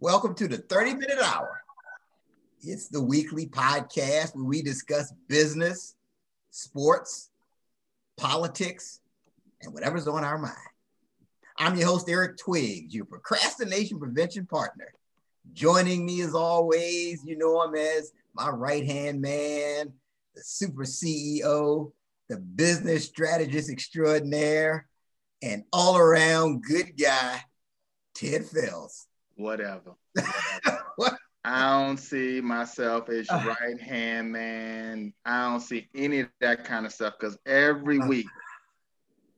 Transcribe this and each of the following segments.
Welcome to the 30 Minute Hour. It's the weekly podcast where we discuss business, sports, politics, and whatever's on our mind. I'm your host, Eric Twiggs, your procrastination prevention partner. Joining me as always, you know him as my right hand man, the super CEO, the business strategist extraordinaire, and all around good guy, Ted Fells. Whatever. what? I don't see myself as your uh, right hand man. I don't see any of that kind of stuff because every uh, week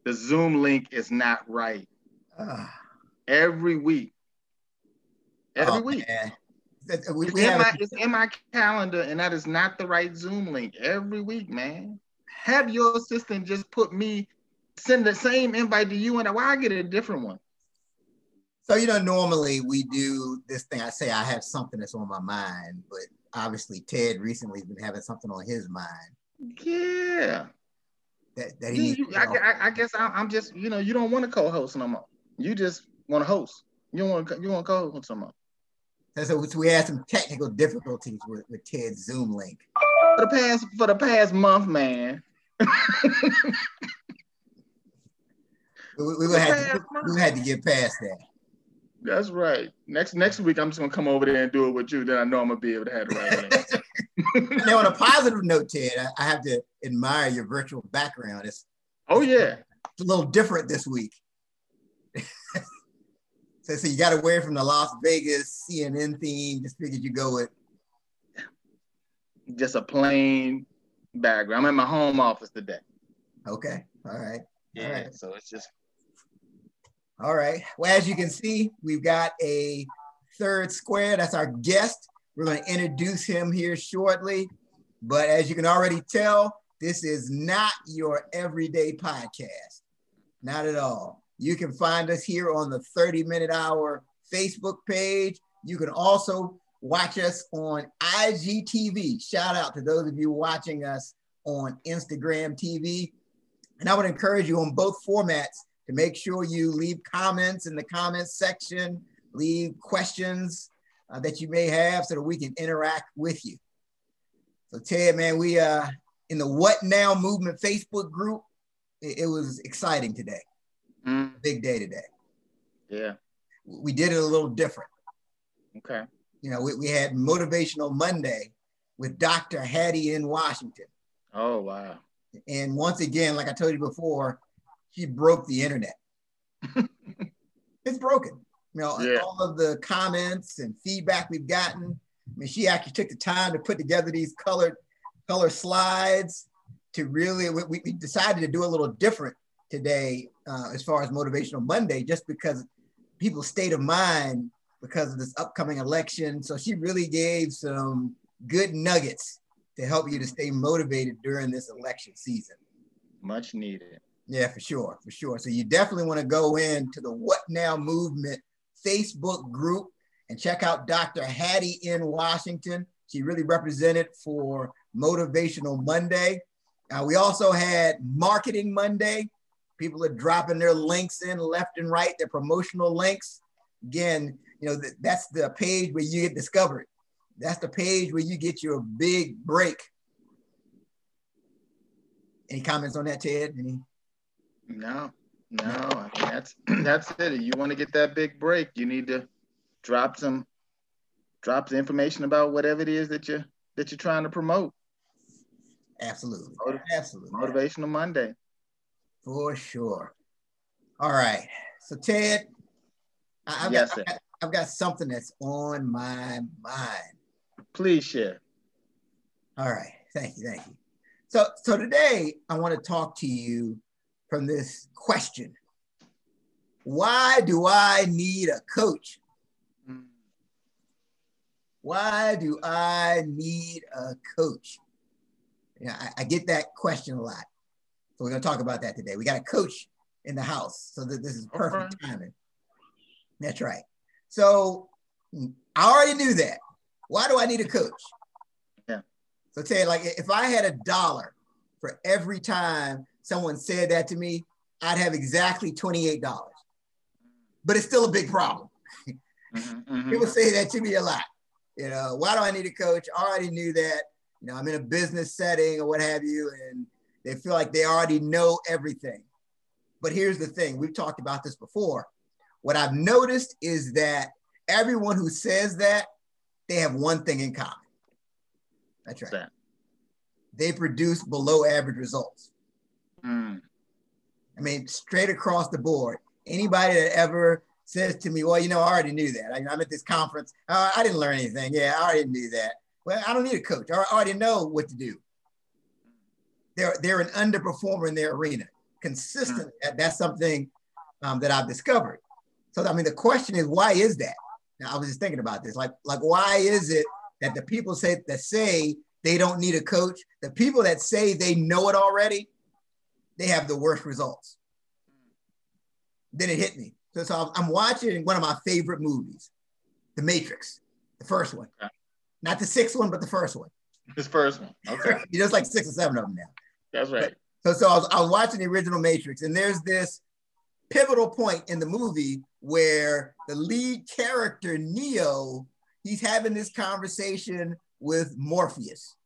the Zoom link is not right. Uh, every week. Every oh, week. Man. We, we it's, in my, it's in my calendar, and that is not the right Zoom link every week, man. Have your assistant just put me, send the same invite to you, and why I get a different one. So, you know, normally we do this thing. I say I have something that's on my mind, but obviously Ted recently has been having something on his mind. Yeah. That, that he you, I, I, guess I, am just, you know, you don't want to co-host no more. You just want to host. You don't want to, you want to co-host no more. so, so we had some technical difficulties with, with Ted's Zoom link. For the past for the past month, man. we, we, we had to, we had to get past that. That's right. Next next week, I'm just gonna come over there and do it with you. Then I know I'm gonna be able to have the right now, on a positive note, Ted, I, have to admire your virtual background. It's oh yeah, it's a little different this week. so, so you got away from the Las Vegas CNN theme. Just figured you go with just a plain background. I'm in my home office today. Okay. All right. Yeah. All right. So it's just all right. Well, as you can see, we've got a third square. That's our guest. We're going to introduce him here shortly. But as you can already tell, this is not your everyday podcast. Not at all. You can find us here on the 30 Minute Hour Facebook page. You can also watch us on IGTV. Shout out to those of you watching us on Instagram TV. And I would encourage you on both formats to make sure you leave comments in the comments section, leave questions uh, that you may have so that we can interact with you. So Ted, man, we uh in the What Now Movement Facebook group, it, it was exciting today. Mm. Big day today. Yeah. We did it a little different. Okay. You know, we, we had Motivational Monday with Dr. Hattie N. Washington. Oh, wow. And once again, like I told you before, she broke the internet. it's broken. You know, yeah. all of the comments and feedback we've gotten. I mean, she actually took the time to put together these colored color slides to really. We, we decided to do a little different today uh, as far as motivational Monday, just because people's state of mind because of this upcoming election. So she really gave some good nuggets to help you to stay motivated during this election season. Much needed. Yeah, for sure, for sure. So you definitely want to go into the What Now Movement Facebook group and check out Dr. Hattie N. Washington. She really represented for Motivational Monday. Uh, we also had Marketing Monday. People are dropping their links in left and right, their promotional links. Again, you know, th- that's the page where you get discovered. That's the page where you get your big break. Any comments on that, Ted? Any? No, no. I mean, that's that's it. You want to get that big break, you need to drop some drop the information about whatever it is that you that you're trying to promote. Absolutely. Motiv- Absolutely. Motivational Monday. For sure. All right. So Ted, I've, yes, got, I've, got, I've got something that's on my mind. Please share. All right. Thank you. Thank you. So, so today I want to talk to you from this question Why do I need a coach? Why do I need a coach? Yeah, I, I get that question a lot. So we're going to talk about that today. We got a coach in the house, so that this is perfect okay. timing. That's right. So I already knew that. Why do I need a coach? Yeah. So tell you, like, if I had a dollar for every time someone said that to me, I'd have exactly $28. But it's still a big problem. Mm-hmm, mm-hmm. People say that to me a lot. You know, why do I need a coach? I already knew that. You know, I'm in a business setting or what have you, and they feel like they already know everything. But here's the thing we've talked about this before. What I've noticed is that everyone who says that, they have one thing in common. That's right. They produce below average results. Mm. I mean, straight across the board. Anybody that ever says to me, well, you know, I already knew that. I, am at this conference. Uh, I didn't learn anything. Yeah, I already knew that. Well, I don't need a coach. I already know what to do. They're, they're an underperformer in their arena. Consistent. Mm. That's something um, that I've discovered. So, I mean, the question is, why is that? Now, I was just thinking about this. Like, like, why is it that the people say that say they don't need a coach, the people that say they know it already, they have the worst results. Then it hit me. So, so I'm watching one of my favorite movies, The Matrix, the first one. Okay. Not the sixth one, but the first one. This first one. Okay. There's like six or seven of them now. That's right. So, so I was, I was watching the original Matrix, and there's this pivotal point in the movie where the lead character, Neo, he's having this conversation with Morpheus.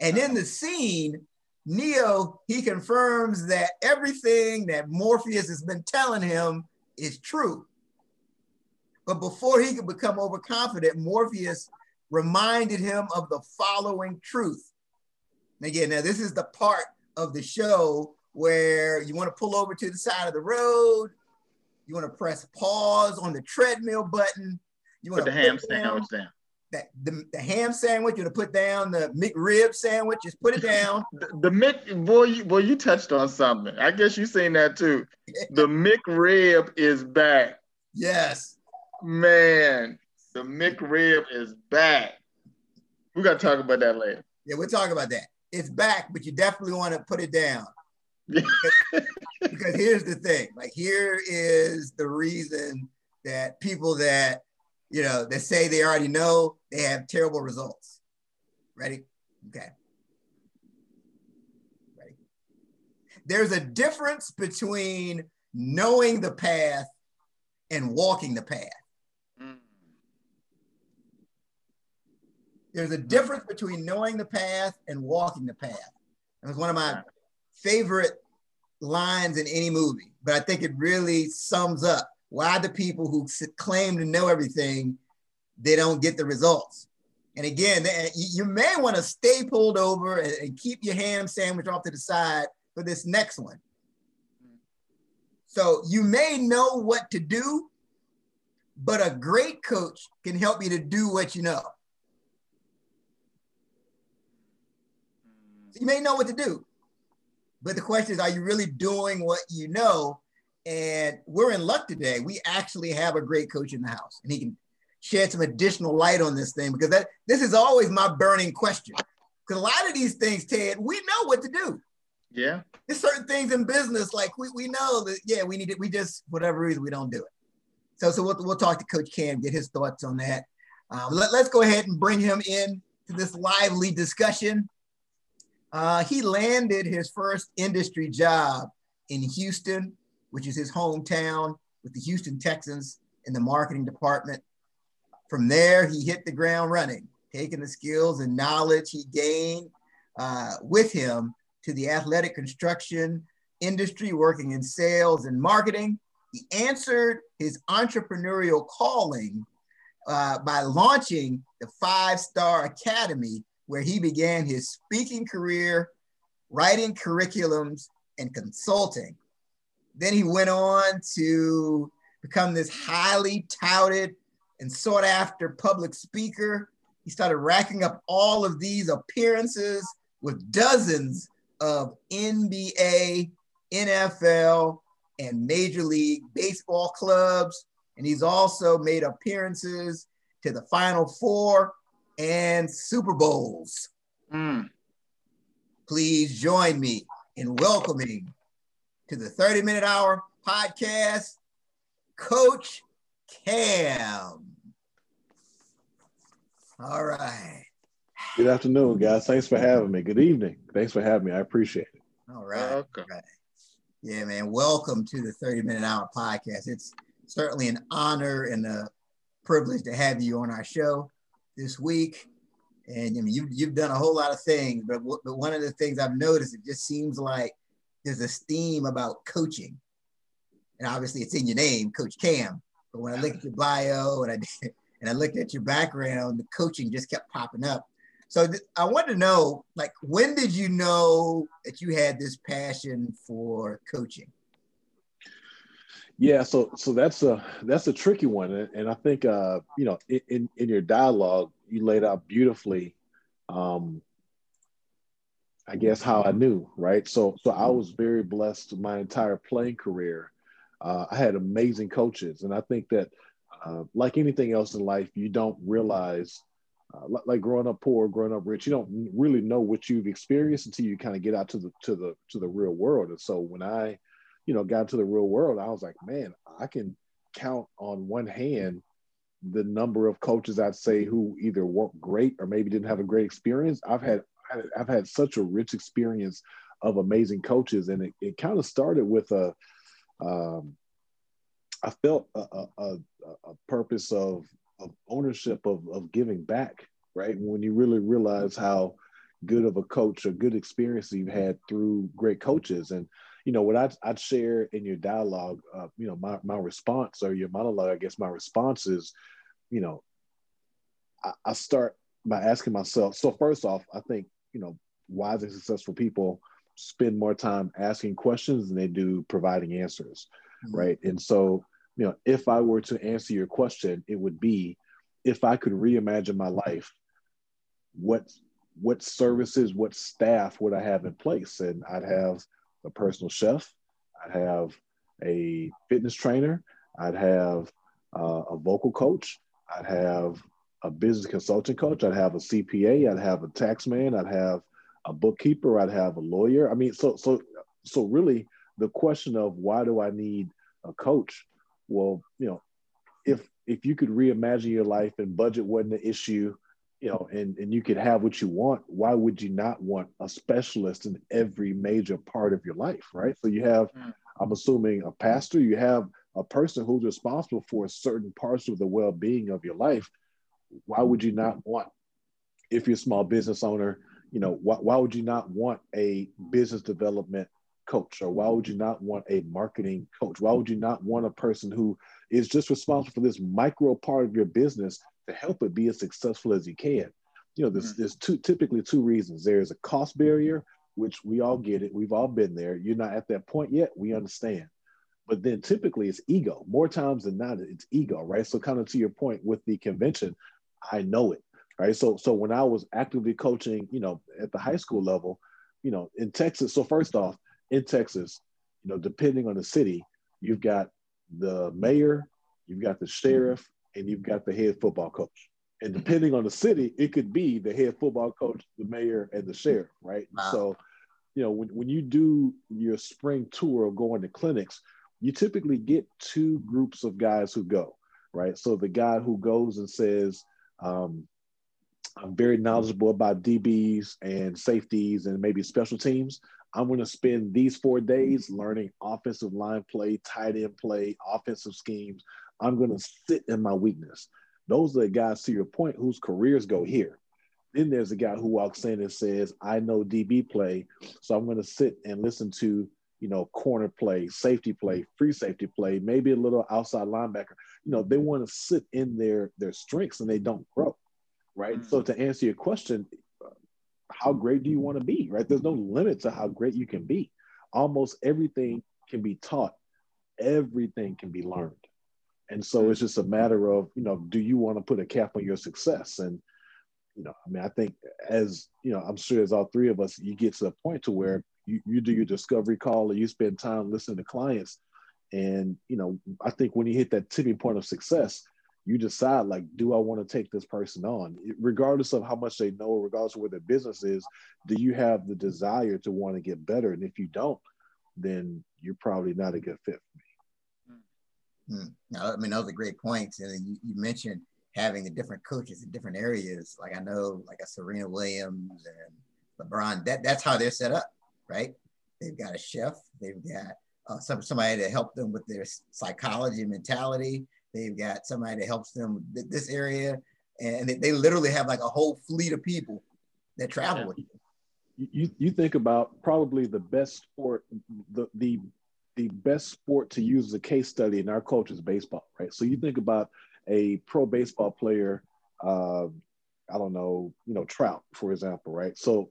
And in the scene, Neo, he confirms that everything that Morpheus has been telling him is true. But before he could become overconfident, Morpheus reminded him of the following truth. And again, now this is the part of the show where you want to pull over to the side of the road, you want to press pause on the treadmill button, you want put to the ham sandwich down. That the, the ham sandwich, you to put down the McRib sandwich, just put it down. the, the Mc boy, you, boy, you touched on something. I guess you seen that too. the McRib is back. Yes. Man, the McRib is back. We got to talk about that later. Yeah, we'll talk about that. It's back, but you definitely want to put it down. because, because here's the thing like here is the reason that people that you know that say they already know they have terrible results. Ready? Okay. Ready? There's a difference between knowing the path and walking the path. There's a mm-hmm. difference between knowing the path and walking the path. It was one of my favorite lines in any movie, but I think it really sums up why the people who claim to know everything, they don't get the results. And again, you may want to stay pulled over and keep your ham sandwich off to the side for this next one. So you may know what to do, but a great coach can help you to do what you know. So you may know what to do, but the question is, are you really doing what you know? And we're in luck today. We actually have a great coach in the house, and he can shed some additional light on this thing because that this is always my burning question. Because a lot of these things, Ted, we know what to do. Yeah. There's certain things in business, like we, we know that, yeah, we need it. We just, whatever reason, we don't do it. So, so we'll, we'll talk to Coach Cam, get his thoughts on that. Um, let, let's go ahead and bring him in to this lively discussion. Uh, he landed his first industry job in Houston, which is his hometown, with the Houston Texans in the marketing department. From there, he hit the ground running, taking the skills and knowledge he gained uh, with him to the athletic construction industry, working in sales and marketing. He answered his entrepreneurial calling uh, by launching the Five Star Academy where he began his speaking career, writing curriculums, and consulting. Then he went on to become this highly touted and sought after public speaker. He started racking up all of these appearances with dozens of NBA, NFL, and Major League Baseball clubs. And he's also made appearances to the Final Four and Super Bowls. Mm. Please join me in welcoming to the 30 Minute Hour podcast, Coach Cam. All right. Good afternoon, guys. Thanks for having me. Good evening. Thanks for having me. I appreciate it. All right. Welcome. All right. Yeah, man. Welcome to the 30 Minute Hour podcast. It's certainly an honor and a privilege to have you on our show this week. And I mean, you've, you've done a whole lot of things, but, but one of the things I've noticed, it just seems like there's theme about coaching. And obviously it's in your name, Coach Cam. But when I look at your bio and I and I looked at your background, the coaching just kept popping up. So th- I want to know, like, when did you know that you had this passion for coaching? Yeah, so so that's a that's a tricky one, and, and I think uh, you know in in your dialogue you laid out beautifully. Um, I guess how I knew, right? So so I was very blessed my entire playing career. Uh, I had amazing coaches, and I think that uh, like anything else in life, you don't realize. Uh, like growing up poor, growing up rich, you don't really know what you've experienced until you kind of get out to the to the to the real world. And so when I you know, got to the real world, I was like, man, I can count on one hand the number of coaches I'd say who either weren't great or maybe didn't have a great experience. I've had I've had such a rich experience of amazing coaches, and it, it kind of started with a. Um, I felt a, a, a, purpose of, of ownership of, of giving back, right? When you really realize how good of a coach or good experience you've had through great coaches. And you know, what I'd, I'd share in your dialogue, uh, you know, my, my response or your monologue, I guess my response is, you know, I, I start by asking myself. So first off, I think, you know, wise and successful people spend more time asking questions than they do providing answers. Mm-hmm. Right. And so, you know, if I were to answer your question, it would be if I could reimagine my life, what what services, what staff would I have in place? And I'd have a personal chef. I'd have a fitness trainer. I'd have uh, a vocal coach. I'd have a business consulting coach. I'd have a CPA. I'd have a tax man. I'd have a bookkeeper. I'd have a lawyer. I mean, so so so really, the question of why do I need a coach? Well, you know, if if you could reimagine your life and budget wasn't an issue, you know, and, and you could have what you want, why would you not want a specialist in every major part of your life, right? So you have, mm. I'm assuming, a pastor, you have a person who's responsible for certain parts of the well-being of your life. Why would you not want, if you're a small business owner, you know, why, why would you not want a business development coach or why would you not want a marketing coach why would you not want a person who is just responsible for this micro part of your business to help it be as successful as you can. You know, there's, mm-hmm. there's two typically two reasons. There's a cost barrier, which we all get it. We've all been there. You're not at that point yet. We understand. But then typically it's ego. More times than not, it's ego, right? So kind of to your point with the convention, I know it, right? So so when I was actively coaching, you know, at the high school level, you know, in Texas. So first off, in Texas, you know, depending on the city, you've got the mayor, you've got the sheriff, and you've got the head football coach. And mm-hmm. depending on the city, it could be the head football coach, the mayor, and the sheriff, right? Wow. So, you know, when, when you do your spring tour of going to clinics, you typically get two groups of guys who go, right? So the guy who goes and says, um, I'm very knowledgeable about DBs and safeties and maybe special teams. I'm going to spend these four days learning offensive line play, tight end play, offensive schemes, I'm going to sit in my weakness. Those are the guys, to your point, whose careers go here. Then there's a guy who walks in and says, I know DB play, so I'm going to sit and listen to, you know, corner play, safety play, free safety play, maybe a little outside linebacker. You know, they want to sit in their their strengths and they don't grow, right? Mm-hmm. So to answer your question, how great do you want to be, right? There's no limit to how great you can be. Almost everything can be taught. Everything can be learned. And so it's just a matter of, you know, do you want to put a cap on your success? And, you know, I mean, I think as, you know, I'm sure as all three of us, you get to the point to where you, you do your discovery call or you spend time listening to clients. And, you know, I think when you hit that tipping point of success, you decide like, do I want to take this person on? Regardless of how much they know, regardless of where their business is, do you have the desire to want to get better? And if you don't, then you're probably not a good fit for me. Hmm. I mean, those are great points. And you, you, mentioned having the different coaches in different areas. Like I know, like a Serena Williams and LeBron. That that's how they're set up, right? They've got a chef. They've got uh, some somebody to help them with their psychology and mentality. They've got somebody that helps them with this area, and they literally have like a whole fleet of people that travel yeah. with you. You you think about probably the best sport, the the the best sport to use as a case study in our culture is baseball, right? So you think about a pro baseball player, uh, I don't know, you know, Trout, for example, right? So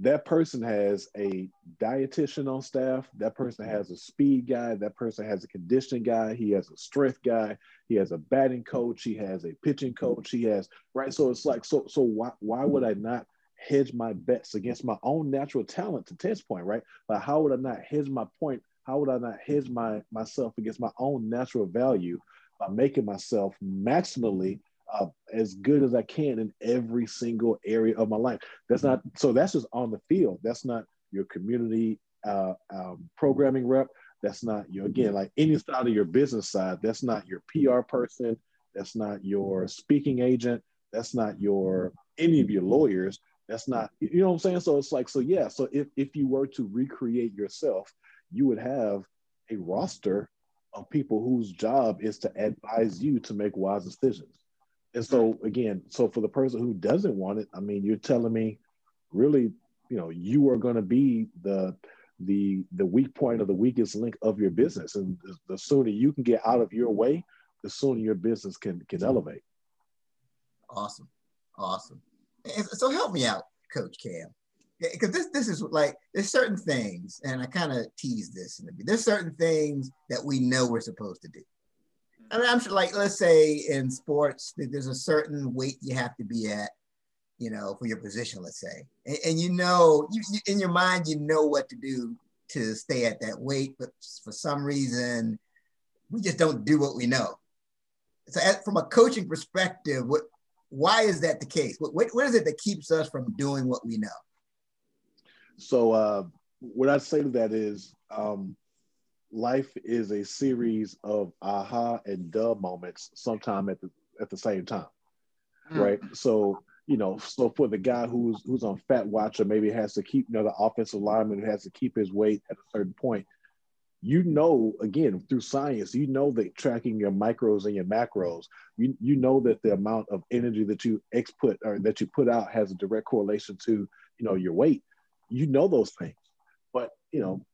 that person has a dietitian on staff. That person mm-hmm. has a speed guy. That person has a conditioning guy. He has a strength guy. He has a batting coach. He has a pitching mm-hmm. coach. He has right? So it's like so so why why would i not hedge my bets against my own natural talent to test point right? Like how would i not hedge my point? How would i not hedge my myself against my own natural value by making myself maximally uh, as good as I can in every single area of my life. That's not so. That's just on the field. That's not your community uh, um, programming rep. That's not your again like any side of your business side. That's not your PR person. That's not your speaking agent. That's not your any of your lawyers. That's not you know what I'm saying. So it's like so yeah. So if if you were to recreate yourself, you would have a roster of people whose job is to advise you to make wise decisions. And so again, so for the person who doesn't want it, I mean, you're telling me really, you know, you are going to be the the the weak point or the weakest link of your business. And the, the sooner you can get out of your way, the sooner your business can can elevate. Awesome. Awesome. And so help me out, Coach Cam. Because this this is like there's certain things, and I kind of tease this the there's certain things that we know we're supposed to do. I mean, I'm sure, like, let's say in sports, there's a certain weight you have to be at, you know, for your position, let's say. And, and you know, you, you, in your mind, you know what to do to stay at that weight, but for some reason, we just don't do what we know. So, at, from a coaching perspective, what, why is that the case? What, what, what is it that keeps us from doing what we know? So, uh, what I say to that is, um, life is a series of aha and duh moments sometime at the at the same time mm. right? So you know so for the guy who's who's on fat watcher maybe has to keep you know the offensive lineman who has to keep his weight at a certain point you know again through science you know that tracking your micros and your macros you you know that the amount of energy that you exput or that you put out has a direct correlation to you know your weight. You know those things. But you know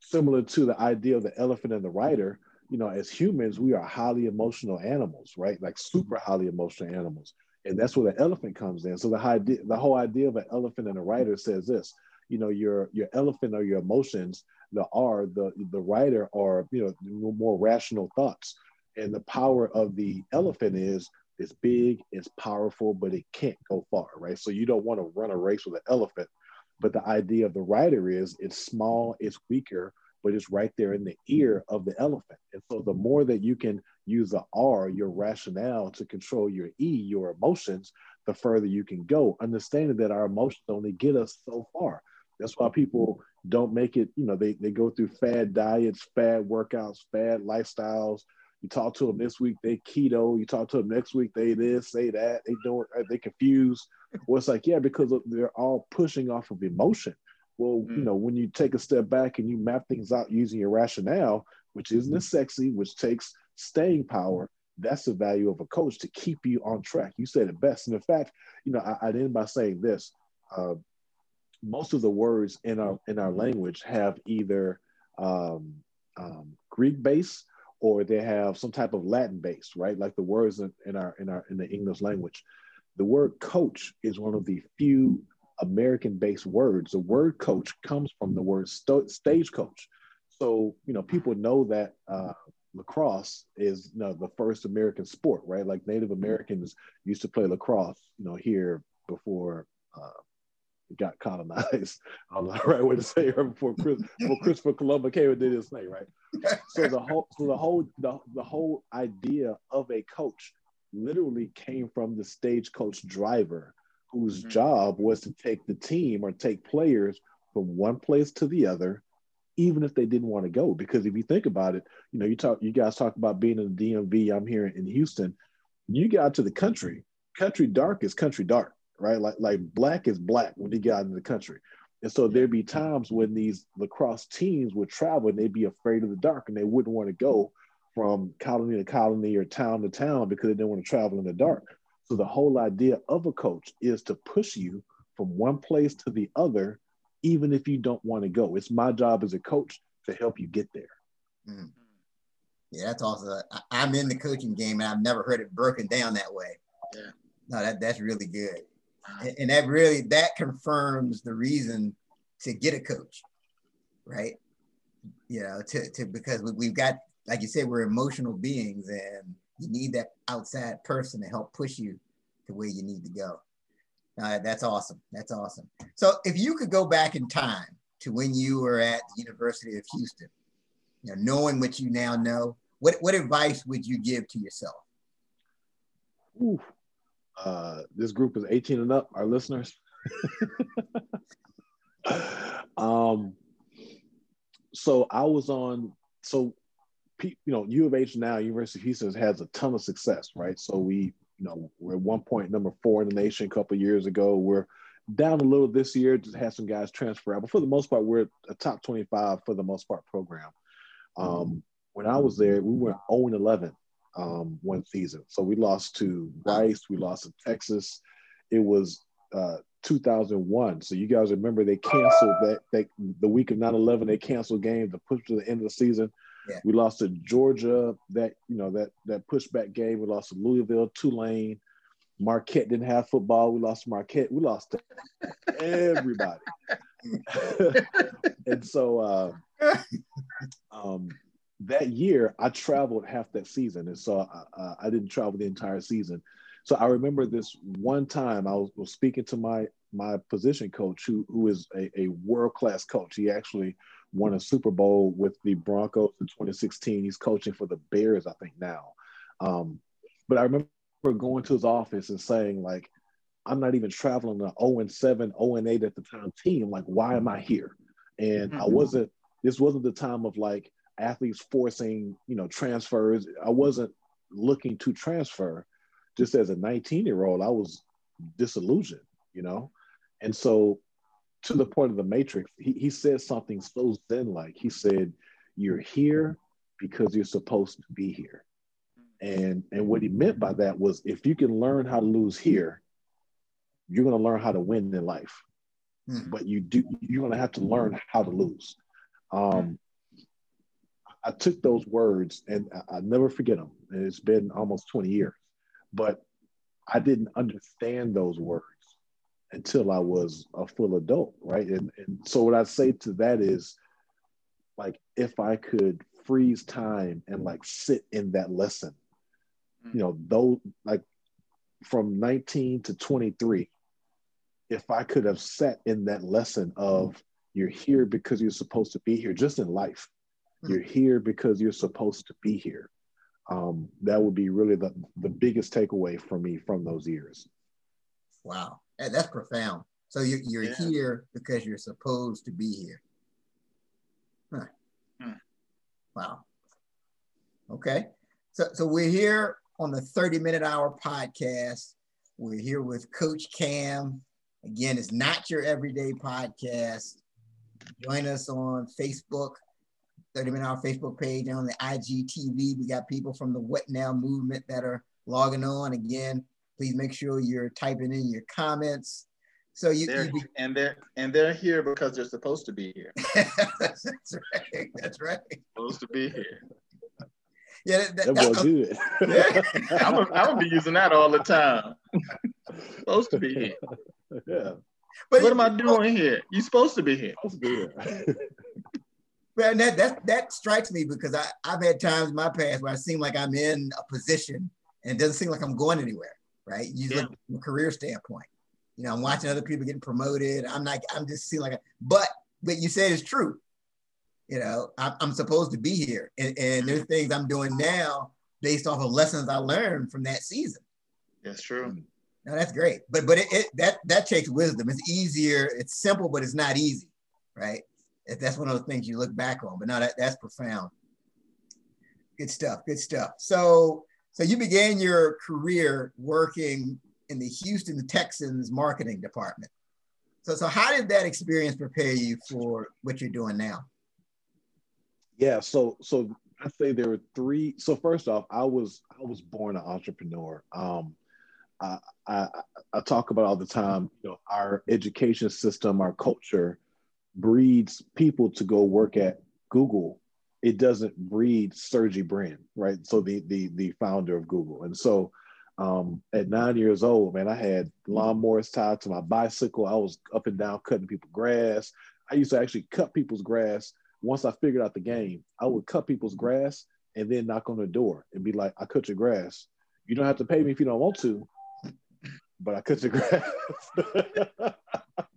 similar to the idea of the elephant and the rider, you know, as humans, we are highly emotional animals, right? Like super highly emotional animals. And that's where the elephant comes in. So the idea, the whole idea of an elephant and a rider says this, you know, your your elephant or your emotions, the are the the rider are, you know, more rational thoughts. And the power of the elephant is it's big, it's powerful, but it can't go far, right? So you don't want to run a race with an elephant but the idea of the rider is it's small, it's weaker, but it's right there in the ear of the elephant. And so the more that you can use the R, your rationale, to control your E, your emotions, the further you can go, understanding that our emotions only get us so far. That's why people don't make it, you know, they, they go through fad diets, fad workouts, fad lifestyles. You talk to them this week, they keto. You talk to them next week, they this, say that. They don't, they confused. Well, it's like, yeah, because they're all pushing off of emotion. Well, mm. you know, when you take a step back and you map things out using your rationale, which isn't as sexy, which takes staying power, that's the value of a coach to keep you on track. You said it best. And in fact, you know, I, I end by saying this. Uh, most of the words in our in our language have either um, um, Greek base or they have some type of Latin base, right? Like the words in, in our in our in the English language. The word coach is one of the few American based words. The word coach comes from the word st- stagecoach. So, you know, people know that uh, lacrosse is you know, the first American sport, right? Like Native Americans used to play lacrosse, you know, here before uh, got colonized. I don't know the right way to say it before, Chris, before Christopher Columbus came and did his thing, right? So the whole, so the whole, the, the whole idea of a coach literally came from the stagecoach driver whose mm-hmm. job was to take the team or take players from one place to the other even if they didn't want to go because if you think about it you know you talk you guys talk about being in the dmv i'm here in houston you got to the country country dark is country dark right like like black is black when you got in the country and so there'd be times when these lacrosse teams would travel and they'd be afraid of the dark and they wouldn't want to go from colony to colony or town to town because they didn't want to travel in the dark. So the whole idea of a coach is to push you from one place to the other, even if you don't want to go. It's my job as a coach to help you get there. Mm. Yeah, that's also I'm in the coaching game and I've never heard it broken down that way. Yeah. No, that, that's really good. And, and that really that confirms the reason to get a coach, right? You know, to, to because we've got, like you said, we're emotional beings and you need that outside person to help push you to where you need to go. Uh, that's awesome. That's awesome. So if you could go back in time to when you were at the University of Houston, you know, knowing what you now know, what, what advice would you give to yourself? Ooh, uh, this group is 18 and up, our listeners. um, so I was on, so, you know, U of H now, University of Houston has a ton of success, right? So we, you know, we're at one point number four in the nation a couple years ago. We're down a little this year, just had some guys transfer out, but for the most part, we're a top 25 for the most part program. Um, when I was there, we went 0 11 um, one season. So we lost to Rice, we lost to Texas. It was uh, 2001. So you guys remember they canceled that they, the week of 9/11. They canceled games to push to the end of the season. Yeah. We lost to Georgia. That you know that that pushback game. We lost to Louisville, Tulane. Marquette didn't have football. We lost to Marquette. We lost to everybody. and so uh, that year, I traveled half that season, and so uh, I didn't travel the entire season. So I remember this one time I was, was speaking to my my position coach, who who is a, a world class coach. He actually won a Super Bowl with the Broncos in 2016. He's coaching for the Bears, I think now. Um, but I remember going to his office and saying like, I'm not even traveling the 0 and 7, 0 and 8 at the time team. Like, why am I here? And mm-hmm. I wasn't. This wasn't the time of like athletes forcing, you know, transfers. I wasn't looking to transfer. Just as a 19 year old, I was disillusioned, you know? And so to the point of the matrix, he, he said something so zen like. He said, You're here because you're supposed to be here. And and what he meant by that was if you can learn how to lose here, you're gonna learn how to win in life. Hmm. But you do you're gonna have to learn how to lose. Um, I took those words and I, I never forget them. And it's been almost 20 years, but I didn't understand those words until I was a full adult, right? And, and so what I say to that is like if I could freeze time and like sit in that lesson, mm. you know, though like from 19 to 23, if I could have sat in that lesson of you're here because you're supposed to be here, just in life, you're here because you're supposed to be here. Um, that would be really the, the biggest takeaway for me from those years. Wow, that's profound. So you're, you're yeah. here because you're supposed to be here. Huh. Hmm. Wow. Okay. So, so we're here on the 30 minute hour podcast. We're here with Coach Cam. Again, it's not your everyday podcast. Join us on Facebook, 30 Minute Hour Facebook page and on the IGTV. We got people from the What Now movement that are logging on. Again, please make sure you're typing in your comments. So you, they're, you and they're and they're here because they're supposed to be here. that's right. That's right. Supposed to be here. Yeah, that, that, that was good. Yeah. I'm gonna be using that all the time. supposed to be here. Yeah. But what am I doing here? You're supposed to be here. Supposed to be here. Well, that, that that strikes me because I, I've had times in my past where I seem like I'm in a position and it doesn't seem like I'm going anywhere, right? You yeah. look from a career standpoint. You know, I'm watching other people getting promoted. I'm not, I'm just seeing like, a, but what you said is true. You know, I'm, I'm supposed to be here. And, and there's things I'm doing now based off of lessons I learned from that season. That's true. Mm. No, that's great. But but it, it that that takes wisdom. It's easier, it's simple, but it's not easy, right? That's one of those things you look back on. But no, that, that's profound. Good stuff. Good stuff. So, so you began your career working in the Houston Texans marketing department. So, so how did that experience prepare you for what you're doing now? Yeah. So, so I say there were three. So first off, I was I was born an entrepreneur. Um, I, I, I talk about all the time. You know, our education system, our culture, breeds people to go work at Google. It doesn't breed Sergey Brin, right? So the the the founder of Google, and so um, at nine years old, man, I had lawnmowers tied to my bicycle. I was up and down cutting people's grass. I used to actually cut people's grass. Once I figured out the game, I would cut people's grass and then knock on the door and be like, I cut your grass. You don't have to pay me if you don't want to, but I cut your grass.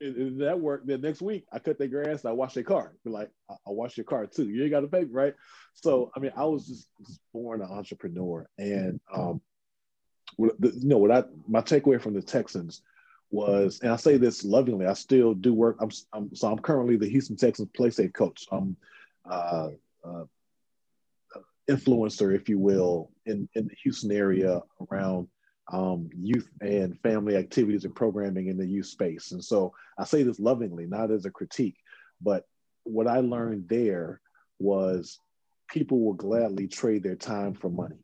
that worked. Then next week, I cut their grass. I wash their car. Be like, I, I wash your car too. You ain't got to pay, right? So, I mean, I was just, just born an entrepreneur, and um, you know what I my takeaway from the Texans was, and I say this lovingly, I still do work. I'm, I'm so I'm currently the Houston Texans play safe coach. I'm uh, uh, influencer, if you will, in in the Houston area around um, youth and family activities and programming in the youth space. And so I say this lovingly, not as a critique, but what I learned there was people will gladly trade their time for money.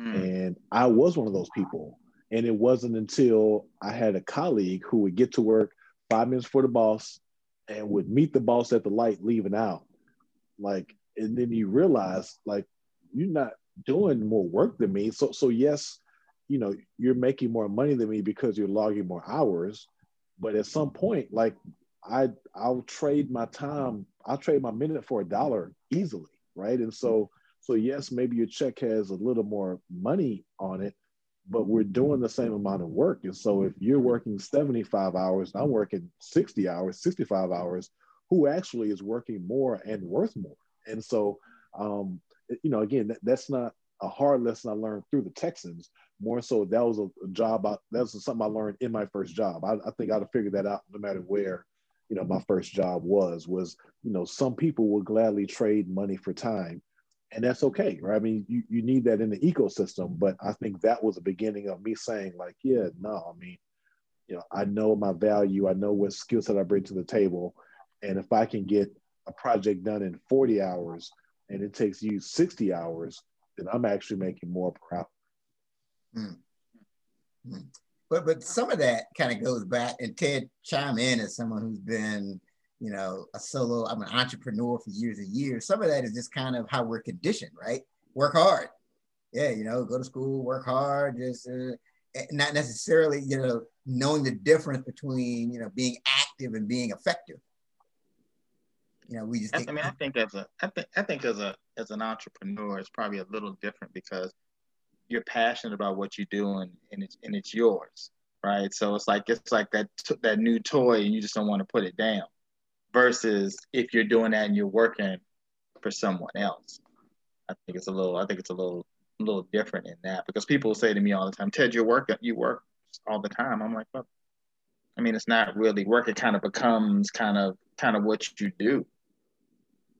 Mm. And I was one of those people. And it wasn't until I had a colleague who would get to work five minutes for the boss and would meet the boss at the light leaving out. Like, and then you realize, like, you're not doing more work than me. So, so yes, you know, you're making more money than me because you're logging more hours. But at some point, like, I I'll trade my time, I'll trade my minute for a dollar easily, right? And so so yes, maybe your check has a little more money on it, but we're doing the same amount of work. And so if you're working 75 hours, I'm working 60 hours, 65 hours, who actually is working more and worth more? And so, um, you know, again, that, that's not a hard lesson I learned through the Texans. More so, that was a, job. I, that was something I learned in my first job. I, I think I'd have figured that out no matter where, you know, my first job was. Was you know, some people will gladly trade money for time, and that's okay, right? I mean, you, you need that in the ecosystem, but I think that was the beginning of me saying, like, yeah, no, I mean, you know, I know my value, I know what skill set I bring to the table, and if I can get a project done in 40 hours and it takes you 60 hours, then I'm actually making more hour. Mm. Mm. But but some of that kind of goes back, and Ted chime in as someone who's been you know, a solo, I'm an entrepreneur for years and years. Some of that is just kind of how we're conditioned, right? Work hard. Yeah, you know, go to school, work hard, just uh, eh, not necessarily, you know, knowing the difference between, you know, being active and being effective. You know, we just. I, think, I mean, I think as a, I think, I think as a, as an entrepreneur, it's probably a little different because you're passionate about what you do and, it's and it's yours, right? So it's like it's like that that new toy, and you just don't want to put it down versus if you're doing that and you're working for someone else. I think it's a little I think it's a little a little different in that because people say to me all the time, Ted, you work you work all the time. I'm like, well, I mean, it's not really work. It kind of becomes kind of kind of what you do.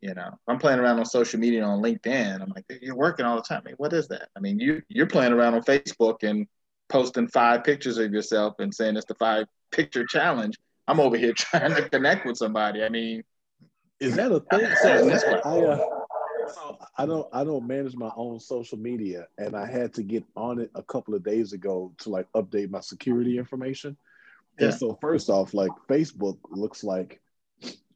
You know, I'm playing around on social media on LinkedIn. I'm like, you're working all the time. I mean, what is that? I mean, you you're playing around on Facebook and posting five pictures of yourself and saying it's the five picture challenge. I'm over here trying to connect with somebody. I mean, is that a thing? So I, uh, I don't I don't manage my own social media, and I had to get on it a couple of days ago to like update my security information. Yeah. And so first off, like Facebook looks like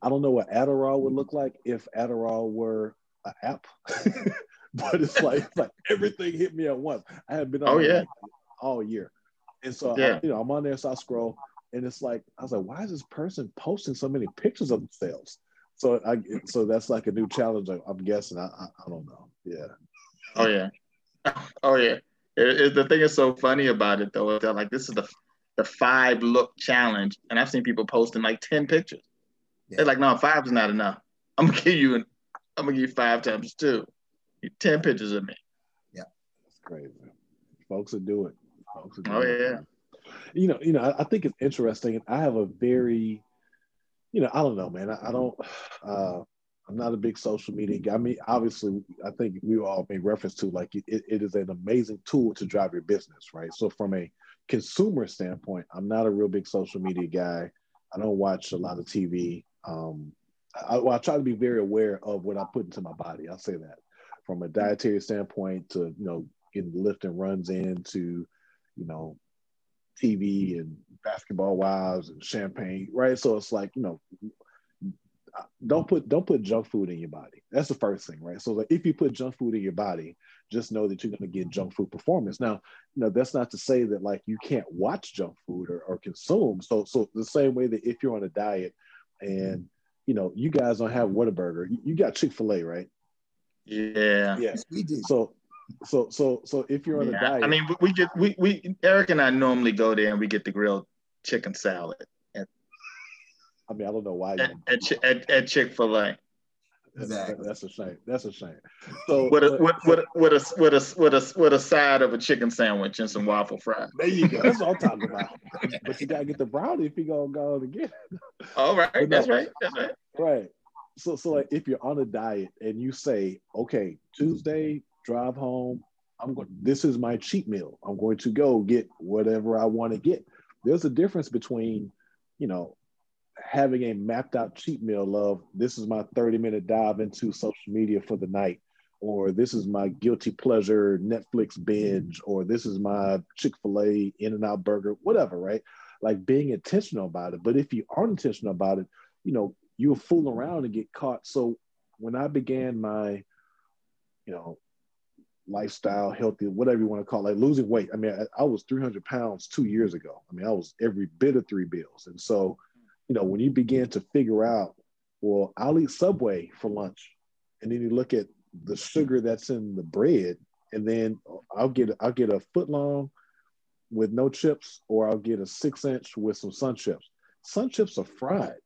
I don't know what Adderall would mm-hmm. look like if Adderall were an app, but it's like it's like everything hit me at once. I have been on oh yeah all year, and so yeah. I, you know I'm on there, so I scroll and it's like I was like, why is this person posting so many pictures of themselves? So I so that's like a new challenge. I'm guessing. I I, I don't know. Yeah. Oh yeah. Oh yeah. It, it, the thing is so funny about it though is that like this is the the five look challenge, and I've seen people posting like ten pictures. Yeah. They're like, no, five is not enough. I'm gonna give you an, I'm gonna give you five times two. Ten pictures of me. Yeah, that's crazy. Folks will do it. Folks will do oh it. yeah you know, you know, I, think it's interesting. I have a very, you know, I don't know, man. I, I don't. Uh, I'm not a big social media guy. I mean, obviously, I think we all made reference to like it, it is an amazing tool to drive your business, right? So from a consumer standpoint, I'm not a real big social media guy. I don't watch a lot of TV. Um, I, well, I try to be very aware of what I put into my body. I'll say that from a dietary standpoint to you know getting lifting runs in to you know TV and basketball wives and champagne, right? So it's like you know don't put don't put junk food in your body. That's the first thing, right? So like if you put junk food in your body, just know that you're going to get junk food performance. Now, you know that's not to say that like you can't watch junk food or, or consume. So so the same way that if you're on a diet and you know you guys don't have Whataburger, you, you got Chick Fil A, right? Yeah. Yes, we do. So so so so if you're on yeah. a diet, I mean we get we we Eric and I normally go there and we get the grilled chicken salad. I mean, I don't know why. At, at, at, at Chick Fil A. Exactly. That's a shame. That's a shame. So with a with, with, with a with a with a with a side of a chicken sandwich and some waffle fries. There you go. That's what I'm talking about. but you gotta get the brownie if you gonna go again. All right. No, that's right. That's right. Right. So so like if you're on a diet and you say, okay, Tuesday, drive home, I'm going this is my cheat meal. I'm going to go get whatever I want to get. There's a difference between, you know, having a mapped out cheat meal of this is my 30 minute dive into social media for the night, or this is my guilty pleasure Netflix binge, or this is my Chick fil A In N Out burger, whatever, right? Like being intentional about it. But if you aren't intentional about it, you know, you'll fool around and get caught. So when I began my, you know, lifestyle, healthy, whatever you want to call it, like losing weight. I mean, I, I was 300 pounds two years ago. I mean, I was every bit of three bills. And so you know, when you begin to figure out, well, I'll eat Subway for lunch, and then you look at the sugar that's in the bread, and then I'll get I'll get a foot long with no chips, or I'll get a six inch with some sun chips. Sun chips are fried.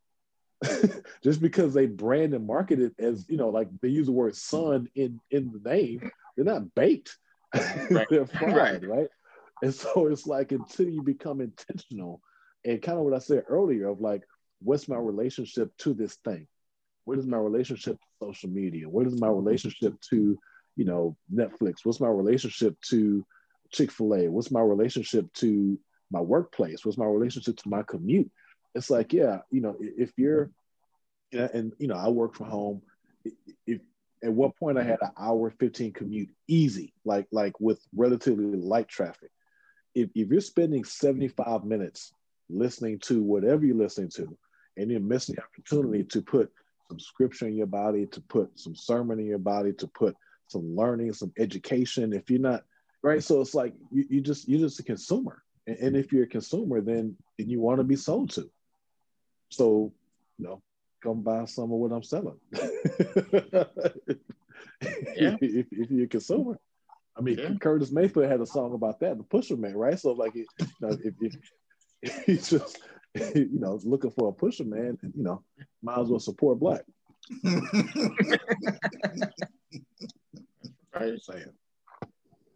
Just because they brand and market it as you know, like they use the word sun in in the name, they're not baked. Right. they're fried, right. right? And so it's like until you become intentional, and kind of what I said earlier of like, what's my relationship to this thing? What is my relationship to social media? What is my mm-hmm. relationship to, you know, Netflix? What's my relationship to Chick-fil-A? What's my relationship to my workplace? What's my relationship to my commute? It's like, yeah, you know, if you're, and you know, I work from home. If at what point I had an hour 15 commute easy, like like with relatively light traffic. If, if you're spending 75 minutes listening to whatever you're listening to, and you're missing the opportunity to put some scripture in your body, to put some sermon in your body, to put some learning, some education. If you're not right, so it's like you, you just you're just a consumer, and, and if you're a consumer, then, then you want to be sold to. So, you know, come buy some of what I'm selling. yeah. if, if you're a consumer. I mean, yeah. Curtis Mayfield had a song about that, the Pusher Man, right? So, like, you know, if, if, he's just you know, looking for a pusher, man, you know, might as well support black. right. Saying.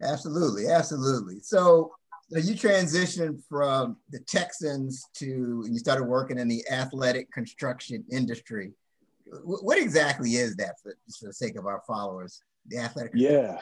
Absolutely, absolutely. So, so you transitioned from the Texans to you started working in the athletic construction industry. What exactly is that for, for the sake of our followers? The athletic. Yeah,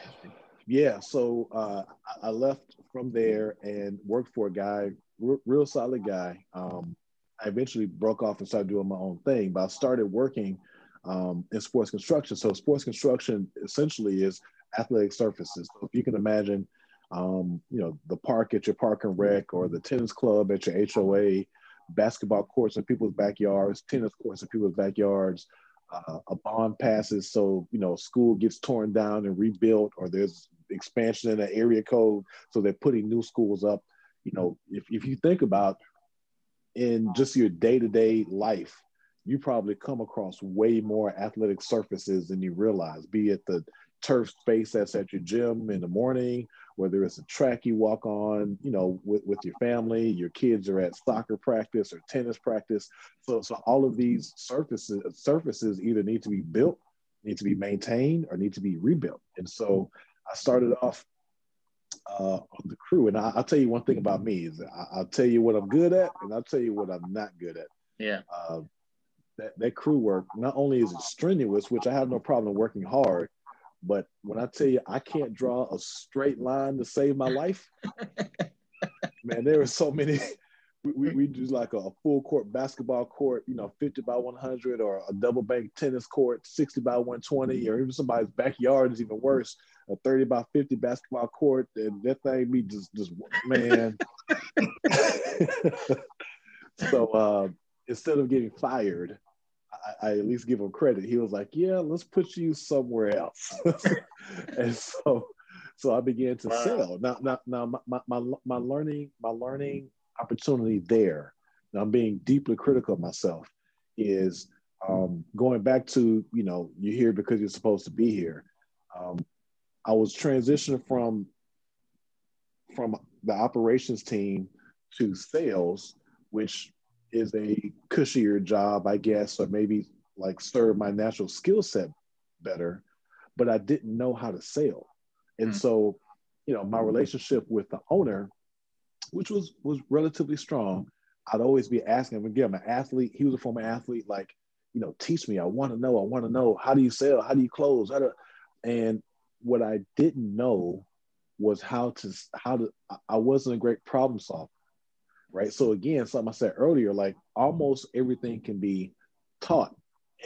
yeah. So uh, I left from there and worked for a guy real, solid guy. Um, I eventually broke off and started doing my own thing, but I started working um, in sports construction. So sports construction essentially is athletic surfaces. So if you can imagine, um, you know, the park at your park and rec or the tennis club at your HOA, basketball courts in people's backyards, tennis courts in people's backyards, uh, a bond passes. So, you know, school gets torn down and rebuilt or there's expansion in the area code. So they're putting new schools up you know, if, if you think about in just your day-to-day life, you probably come across way more athletic surfaces than you realize, be it the turf space that's at your gym in the morning, whether it's a track you walk on, you know, with, with your family, your kids are at soccer practice or tennis practice. So, so all of these surfaces surfaces either need to be built, need to be maintained, or need to be rebuilt. And so I started off uh, on the crew. And I, will tell you one thing about me is I, will tell you what I'm good at, and I'll tell you what I'm not good at. Yeah. Uh, that, that crew work not only is it strenuous, which I have no problem working hard, but when I tell you I can't draw a straight line to save my life, man, there are so many, we, we, we do like a, a, full court basketball court, you know, 50 by 100 or a double bank tennis court, 60 by 120, or even somebody's backyard is even worse, a 30 by 50 basketball court. And that thing be just, just man. so uh, instead of getting fired, I, I, at least give him credit. He was like, yeah, let's put you somewhere else. and so, so I began to wow. sell. Now, now, now my, my, my learning, my learning opportunity there. Now I'm being deeply critical of myself. Is um, going back to you know you're here because you're supposed to be here. Um, I was transitioning from from the operations team to sales, which is a cushier job, I guess, or maybe like serve my natural skill set better. But I didn't know how to sell, and mm. so you know my relationship with the owner which was was relatively strong. I'd always be asking him again. I'm an athlete. He was a former athlete. Like, you know, teach me. I want to know. I want to know. How do you sell? How do you close? How do, and what I didn't know was how to how to. I wasn't a great problem solver, right? So again, something I said earlier, like almost everything can be taught.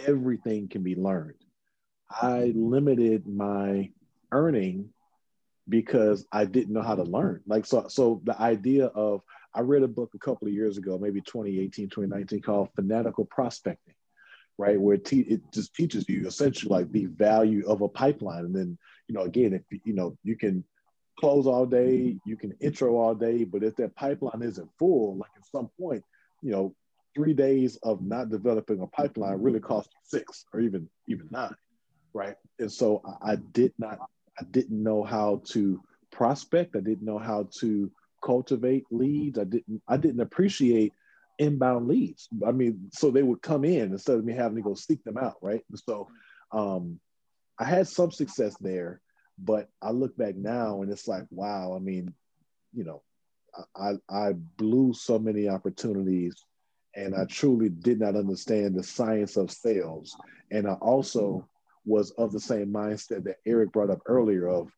Everything can be learned. I limited my earning because I didn't know how to learn. Like so so the idea of I read a book a couple of years ago, maybe 2018, 2019 called Fanatical Prospecting, right? Where it, te- it just teaches you essentially like the value of a pipeline. And then, you know, again, if you know, you can close all day, you can intro all day, but if that pipeline isn't full, like at some point, you know, three days of not developing a pipeline really cost six or even even nine, right? And so I, I did not I didn't know how to prospect. I didn't know how to cultivate leads. I didn't I didn't appreciate inbound leads. I mean, so they would come in instead of me having to go seek them out, right? And so um, I had some success there, but I look back now and it's like, wow. I mean, you know, I I blew so many opportunities, and I truly did not understand the science of sales. And I also was of the same mindset that Eric brought up earlier of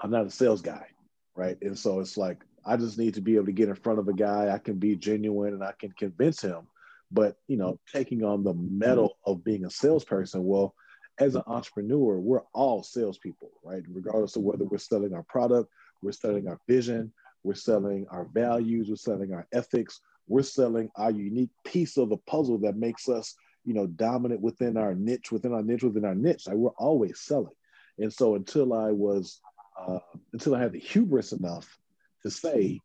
I'm not a sales guy, right? And so it's like I just need to be able to get in front of a guy. I can be genuine and I can convince him. But you know, taking on the metal of being a salesperson, well, as an entrepreneur, we're all salespeople, right? Regardless of whether we're selling our product, we're selling our vision, we're selling our values, we're selling our ethics, we're selling our unique piece of the puzzle that makes us you know, dominant within our niche, within our niche, within our niche. Like we're always selling. And so until I was, uh, until I had the hubris enough to say,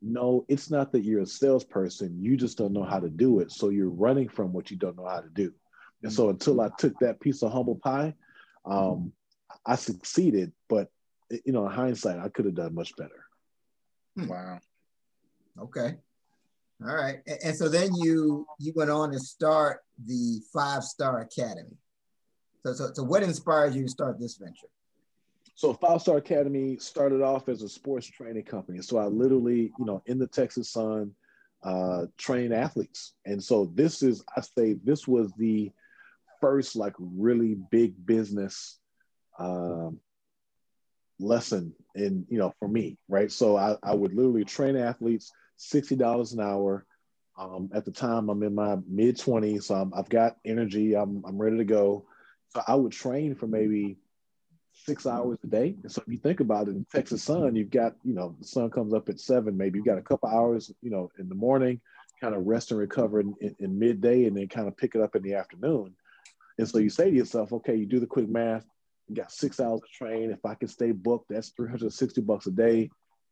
no, it's not that you're a salesperson. You just don't know how to do it. So you're running from what you don't know how to do. And so until I took that piece of humble pie, um, I succeeded. But you know, in hindsight, I could have done much better. Wow. Okay. All right. And, and so then you you went on to start the Five Star Academy. So, so, so what inspired you to start this venture? So Five Star Academy started off as a sports training company. So I literally, you know, in the Texas Sun, uh, train athletes. And so this is, I say, this was the first like really big business um, lesson in, you know, for me, right? So I, I would literally train athletes $60 an hour. Um, at the time, I'm in my mid 20s, so i have got energy. I'm, I'm ready to go. So I would train for maybe six hours a day. And so if you think about it, in Texas sun, you've got, you know, the sun comes up at seven, maybe you've got a couple hours, you know, in the morning, kind of rest and recover in, in, in midday, and then kind of pick it up in the afternoon. And so you say to yourself, okay, you do the quick math, you got six hours to train. If I can stay booked, that's 360 bucks a day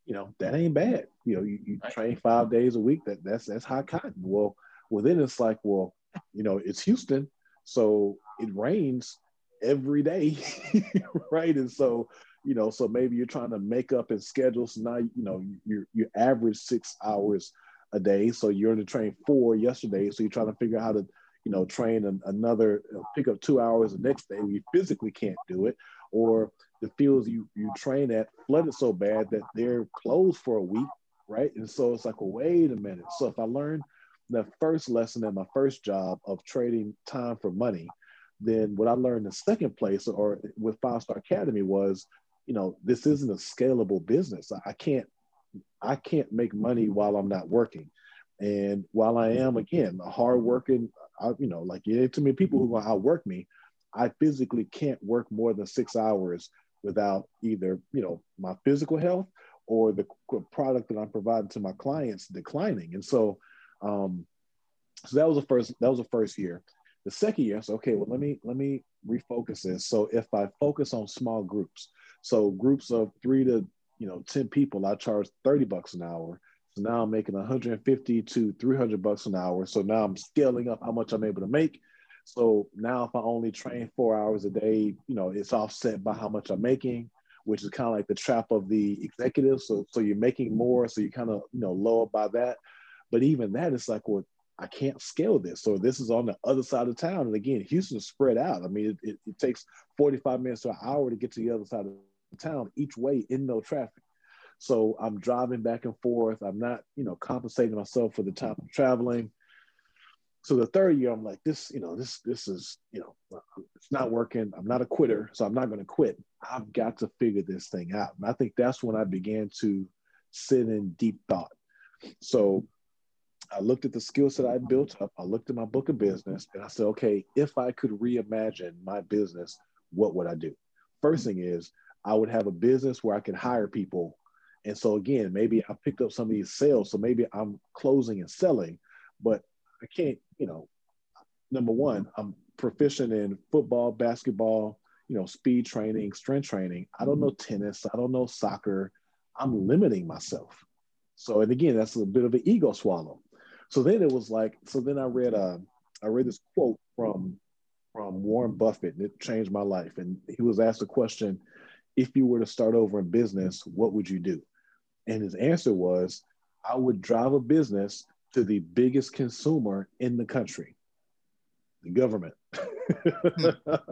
you know that ain't bad. You know, you, you train five days a week. That that's that's hot cotton. Well, well then it's like, well, you know, it's Houston, so it rains every day, right? And so, you know, so maybe you're trying to make up in schedules. So now, you know, you you average six hours a day, so you're going to train four yesterday. So you're trying to figure out how to, you know, train an, another, pick up two hours the next day. You physically can't do it, or the fields you you train at flooded so bad that they're closed for a week, right? And so it's like, well, wait a minute. So if I learned the first lesson in my first job of trading time for money, then what I learned in second place or with Five Star Academy was, you know, this isn't a scalable business. I can't I can't make money while I'm not working. And while I am again a hardworking, I, you know, like yeah, too many people who outwork me, I physically can't work more than six hours without either you know my physical health or the product that I'm providing to my clients declining. And so, um, so that was the first that was the first year. The second year, so okay, well let me let me refocus this. So if I focus on small groups, so groups of three to you know 10 people, I charge 30 bucks an hour. So now I'm making 150 to 300 bucks an hour. So now I'm scaling up how much I'm able to make. So now if I only train four hours a day, you know, it's offset by how much I'm making, which is kind of like the trap of the executive. So so you're making more, so you're kind of you know lower by that. But even that, it's like, well, I can't scale this. So this is on the other side of town. And again, Houston's spread out. I mean, it, it, it takes 45 minutes to an hour to get to the other side of town each way in no traffic. So I'm driving back and forth. I'm not, you know, compensating myself for the time of traveling. So the third year, I'm like, this, you know, this, this is, you know, it's not working. I'm not a quitter, so I'm not going to quit. I've got to figure this thing out. And I think that's when I began to sit in deep thought. So I looked at the skills that I built up. I looked at my book of business and I said, okay, if I could reimagine my business, what would I do? First thing is, I would have a business where I can hire people. And so, again, maybe I picked up some of these sales. So maybe I'm closing and selling, but I can't, you know, number one, I'm proficient in football, basketball, you know, speed training, strength training. I don't know tennis. I don't know soccer. I'm limiting myself. So, and again, that's a bit of an ego swallow. So then it was like, so then I read uh I read this quote from from Warren Buffett and it changed my life. And he was asked a question, if you were to start over in business, what would you do? And his answer was, I would drive a business to the biggest consumer in the country, the government.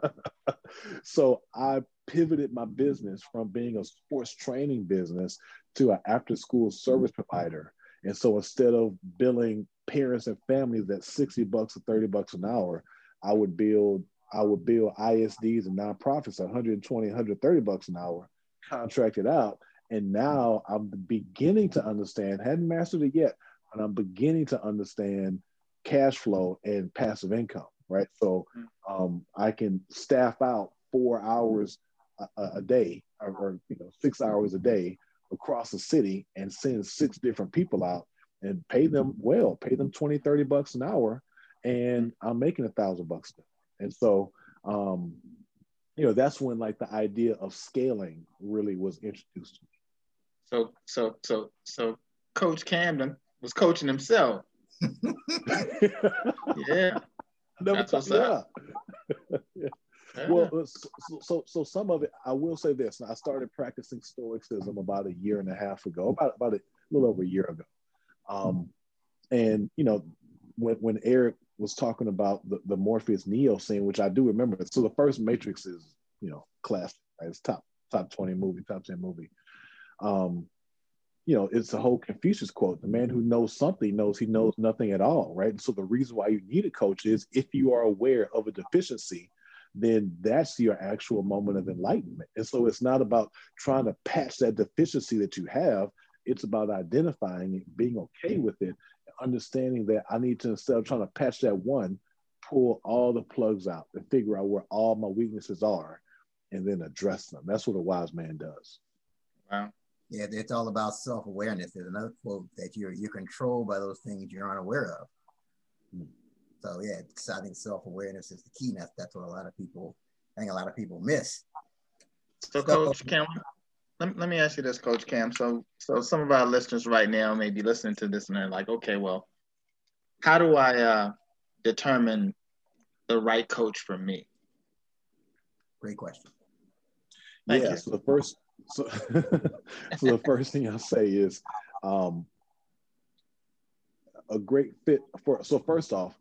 so I pivoted my business from being a sports training business to an after school service provider and so instead of billing parents and families at 60 bucks or 30 bucks an hour, I would build I would bill ISDs and nonprofits 120, 130 bucks an hour, contracted out. And now I'm beginning to understand, hadn't mastered it yet, but I'm beginning to understand cash flow and passive income, right? So um, I can staff out four hours a, a day or, or, you know six hours a day across the city and send six different people out and pay them well, pay them 20, 30 bucks an hour, and I'm making a thousand bucks. And so, um, you know, that's when like the idea of scaling really was introduced to me. So, so, so, so Coach Camden was coaching himself. yeah. Never That's what's up. yeah. Well, uh, so, so, so some of it, I will say this. I started practicing Stoicism about a year and a half ago, about about a little over a year ago. Um, and you know, when when Eric was talking about the, the Morpheus Neo scene, which I do remember. So the first Matrix is, you know, classic. Right? It's top top twenty movie, top ten movie. Um, you know, it's a whole Confucius quote: "The man who knows something knows he knows nothing at all." Right. And so the reason why you need a coach is if you are aware of a deficiency then that's your actual moment of enlightenment. And so it's not about trying to patch that deficiency that you have. It's about identifying it, being okay with it, understanding that I need to, instead of trying to patch that one, pull all the plugs out and figure out where all my weaknesses are and then address them. That's what a wise man does. Wow. Yeah, it's all about self-awareness. There's another quote that you're you're controlled by those things you're unaware of. Hmm. So yeah, I think self-awareness is the key. That's, that's what a lot of people, I think a lot of people miss. So, so Coach Cam, let, let me ask you this, Coach Cam. So, so some of our listeners right now may be listening to this and they're like, okay, well, how do I uh, determine the right coach for me? Great question. Thank yeah. You. So the first, so, so the first thing I'll say is, um, a great fit for. So first off,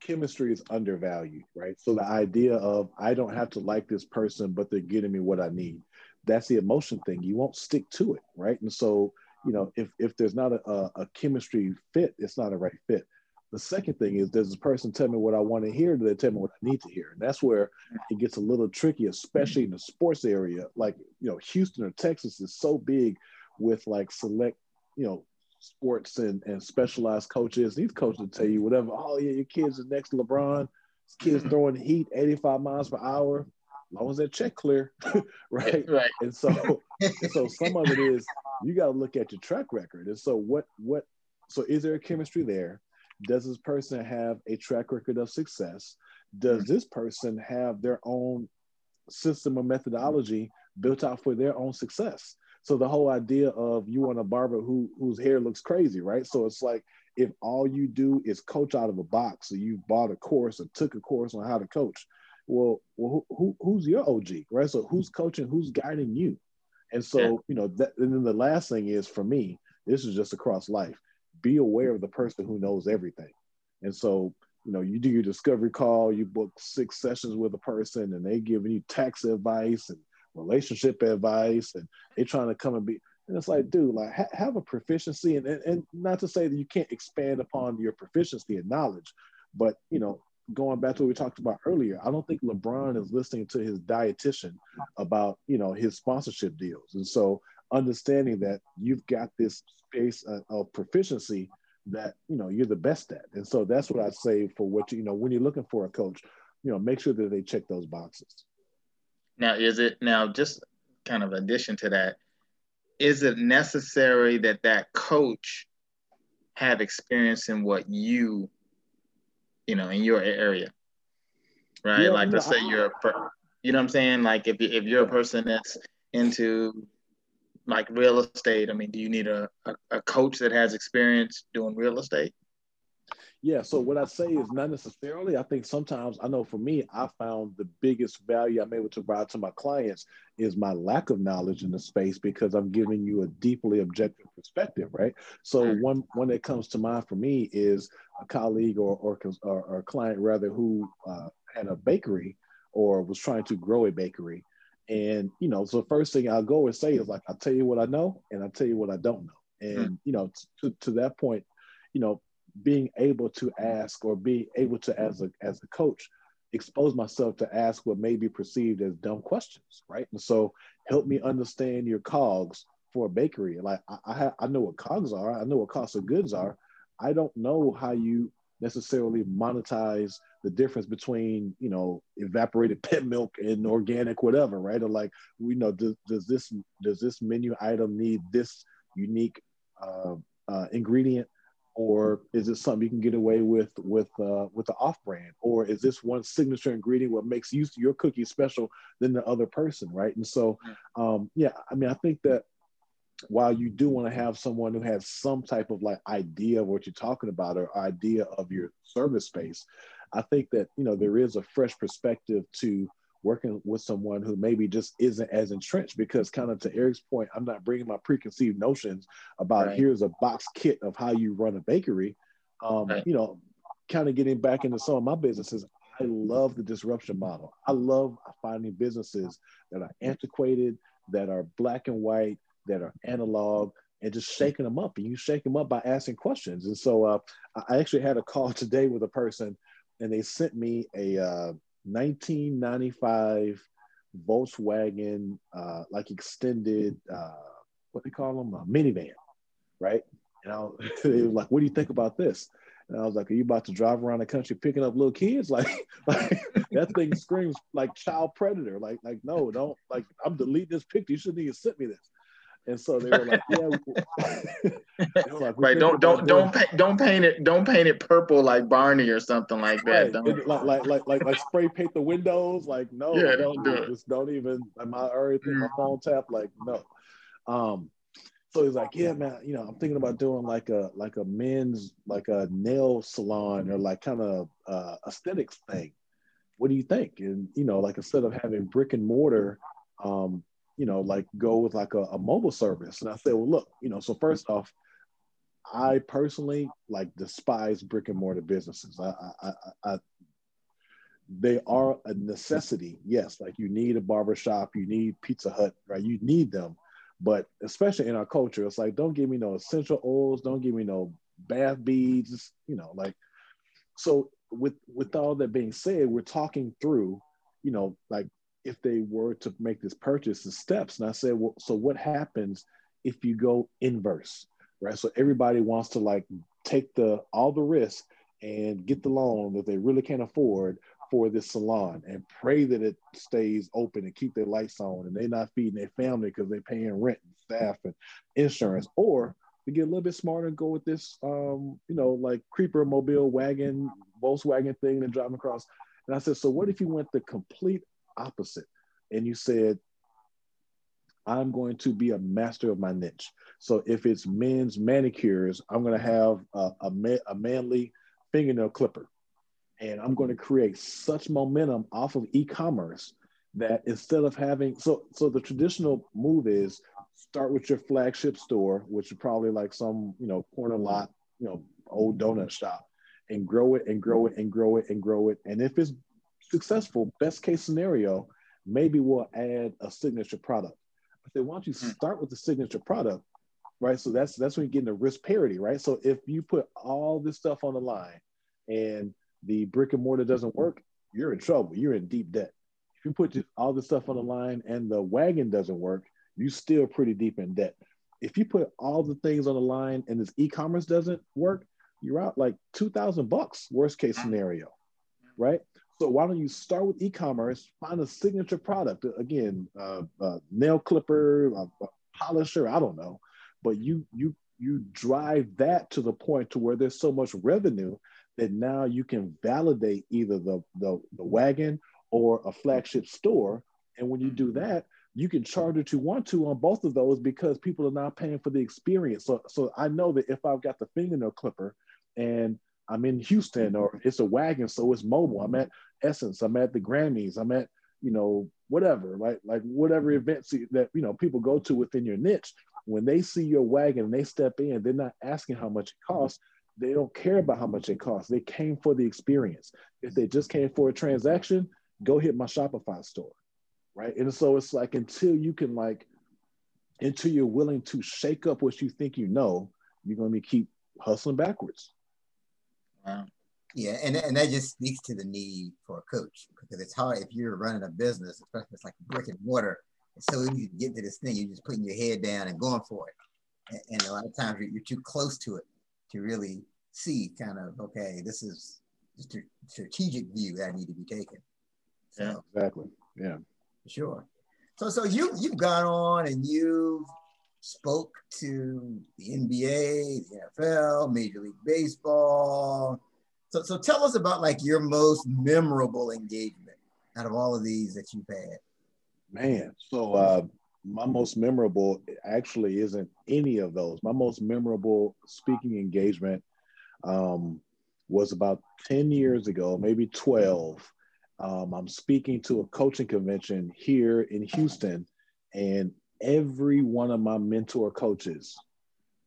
chemistry is undervalued, right? So the idea of I don't have to like this person, but they're getting me what I need. That's the emotion thing. You won't stick to it, right? And so, you know, if if there's not a, a, chemistry fit, it's not a right fit. The second thing is, does this person tell me what I want to hear? Do they tell me what I need to hear? And that's where it gets a little tricky, especially in the sports area. Like, you know, Houston or Texas is so big with like select you know, sports and, and specialized coaches. These coaches will tell you whatever. Oh yeah, your kid's the next LeBron. This kid's throwing heat 85 miles per hour. Long as that check clear, right? Right. And so, and so some of it is you got to look at your track record. And so what what so is there a chemistry there? Does this person have a track record of success? Does this person have their own system or methodology built out for their own success? So the whole idea of you want a barber who whose hair looks crazy, right? So it's like if all you do is coach out of a box, so you bought a course or took a course on how to coach, well, well who, who, who's your OG, right? So who's mm-hmm. coaching, who's guiding you? And so, yeah. you know, that, and then the last thing is for me, this is just across life. Be aware of the person who knows everything. And so, you know, you do your discovery call, you book six sessions with a person, and they giving you tax advice and relationship advice, and they trying to come and be. And it's like, dude, like ha- have a proficiency, and, and and not to say that you can't expand upon your proficiency and knowledge, but you know, going back to what we talked about earlier, I don't think LeBron is listening to his dietitian about you know his sponsorship deals, and so understanding that you've got this space of proficiency that you know you're the best at, and so that's what I say for what you, you know when you're looking for a coach, you know make sure that they check those boxes. Now, is it now just kind of addition to that? Is it necessary that that coach have experience in what you you know, in your area, right? Yeah, like, let's say you're, a, you know what I'm saying? Like, if, if you're a person that's into like real estate, I mean, do you need a, a, a coach that has experience doing real estate? Yeah. So what I say is not necessarily. I think sometimes I know for me, I found the biggest value I'm able to provide to my clients is my lack of knowledge in the space because I'm giving you a deeply objective perspective, right? So one one that comes to mind for me is a colleague or or, or, or client rather who uh, had a bakery or was trying to grow a bakery. And you know, so the first thing I'll go and say is like, I'll tell you what I know and I'll tell you what I don't know. And mm. you know, to, to that point, you know, being able to ask or be able to as a as a coach expose myself to ask what may be perceived as dumb questions right? And so help me understand your cogs for a bakery. Like i i, I know what cogs are i know what cost of goods are. I don't know how you necessarily monetize the difference between you know evaporated pet milk and organic whatever right? Or like we know does, does this does this menu item need this unique uh, uh, ingredient or is it something you can get away with with uh, with the off brand? Or is this one signature ingredient what makes you your cookie special than the other person right? And so um, yeah i mean i think that while you do want to have someone who has some type of like idea of what you're talking about or idea of your service space i think that you know there is a fresh perspective to working with someone who maybe just isn't as entrenched because kind of to Eric's point, I'm not bringing my preconceived notions about right. here's a box kit of how you run a bakery. Um, right. You know, kind of getting back into some of my businesses. I love the disruption model. I love finding businesses that are antiquated, that are black and white, that are analog, and just shaking them up. And you shake them up by asking questions. And so uh, I actually had a call today with a person, and they sent me a uh, 1995 Volkswagen, uh, like extended, uh, what they call them, a minivan, right? And I was, they were like, "What do you think about this?" And I was like, "Are you about to drive around the country picking up little kids? Like, like that thing screams like child predator. Like, like no, don't. Like, I'm deleting this picture. You shouldn't even sent me this." And so they were like, "Yeah." were like, right. Don't don't don't paint, don't paint it don't paint it purple like Barney or something like that. Right. Like, like like like like spray paint the windows. Like no, yeah, don't, do it. Just don't even. My everything, my mm. phone tap. Like no. Um. So he's like, yeah, man. You know, I'm thinking about doing like a like a men's like a nail salon or like kind of uh, aesthetics thing. What do you think? And you know, like instead of having brick and mortar, um, you know, like go with like a, a mobile service. And I said, well, look, you know, so first off, I personally like despise brick and mortar businesses. I, I, I, I, they are a necessity. Yes, like you need a barber shop, you need Pizza Hut, right? You need them, but especially in our culture, it's like don't give me no essential oils, don't give me no bath beads, you know, like. So with with all that being said, we're talking through, you know, like if they were to make this purchase the steps. And I said, well, so what happens if you go inverse? right? So everybody wants to like take the all the risk and get the loan that they really can't afford for this salon and pray that it stays open and keep their lights on and they're not feeding their family because they're paying rent and staff and insurance or to get a little bit smarter and go with this um, you know like creeper mobile wagon volkswagen thing and driving across and i said so what if you went the complete opposite. And you said i'm going to be a master of my niche. So if it's men's manicures i'm going to have a, a, a manly fingernail clipper. And I'm going to create such momentum off of e-commerce that instead of having so so the traditional move is start with your flagship store, which is probably like some you know corner lot, you know, old donut shop, and grow it and grow it and grow it and grow it. And if it's successful, best case scenario, maybe we'll add a signature product. But then once you hmm. start with the signature product, right? So that's that's when you get into risk parity, right? So if you put all this stuff on the line and the brick and mortar doesn't work, you're in trouble. You're in deep debt. If you put all this stuff on the line and the wagon doesn't work, you're still pretty deep in debt. If you put all the things on the line and this e-commerce doesn't work, you're out like 2000 bucks, worst case scenario, right? So why don't you start with e-commerce, find a signature product, again, uh, uh, nail clipper, uh, polisher, I don't know, but you you you drive that to the point to where there's so much revenue that now you can validate either the, the, the wagon or a flagship store. And when you do mm-hmm. that, you can charge what you want to on both of those because people are now paying for the experience. So, so I know that if I've got the fingernail clipper and I'm in Houston or it's a wagon, so it's mobile. I'm at Essence, I'm at the Grammys, I'm at, you know, whatever, like like whatever mm-hmm. events that you know people go to within your niche. When they see your wagon and they step in, they're not asking how much it mm-hmm. costs they don't care about how much it costs. They came for the experience. If they just came for a transaction, go hit my Shopify store, right? And so it's like until you can like, until you're willing to shake up what you think you know, you're going to keep hustling backwards. Wow. Yeah, and, and that just speaks to the need for a coach because it's hard if you're running a business, especially if it's like brick and mortar. It's so easy to get to this thing. You're just putting your head down and going for it. And, and a lot of times you're, you're too close to it to really see kind of okay, this is just a strategic view that need to be taken. So, yeah, exactly. Yeah, sure. So, so you you've gone on and you've spoke to the NBA, the NFL, Major League Baseball. So, so tell us about like your most memorable engagement out of all of these that you've had. Man, so uh, my most memorable actually isn't any of those. My most memorable speaking engagement um, was about 10 years ago, maybe 12. Um, I'm speaking to a coaching convention here in Houston, and every one of my mentor coaches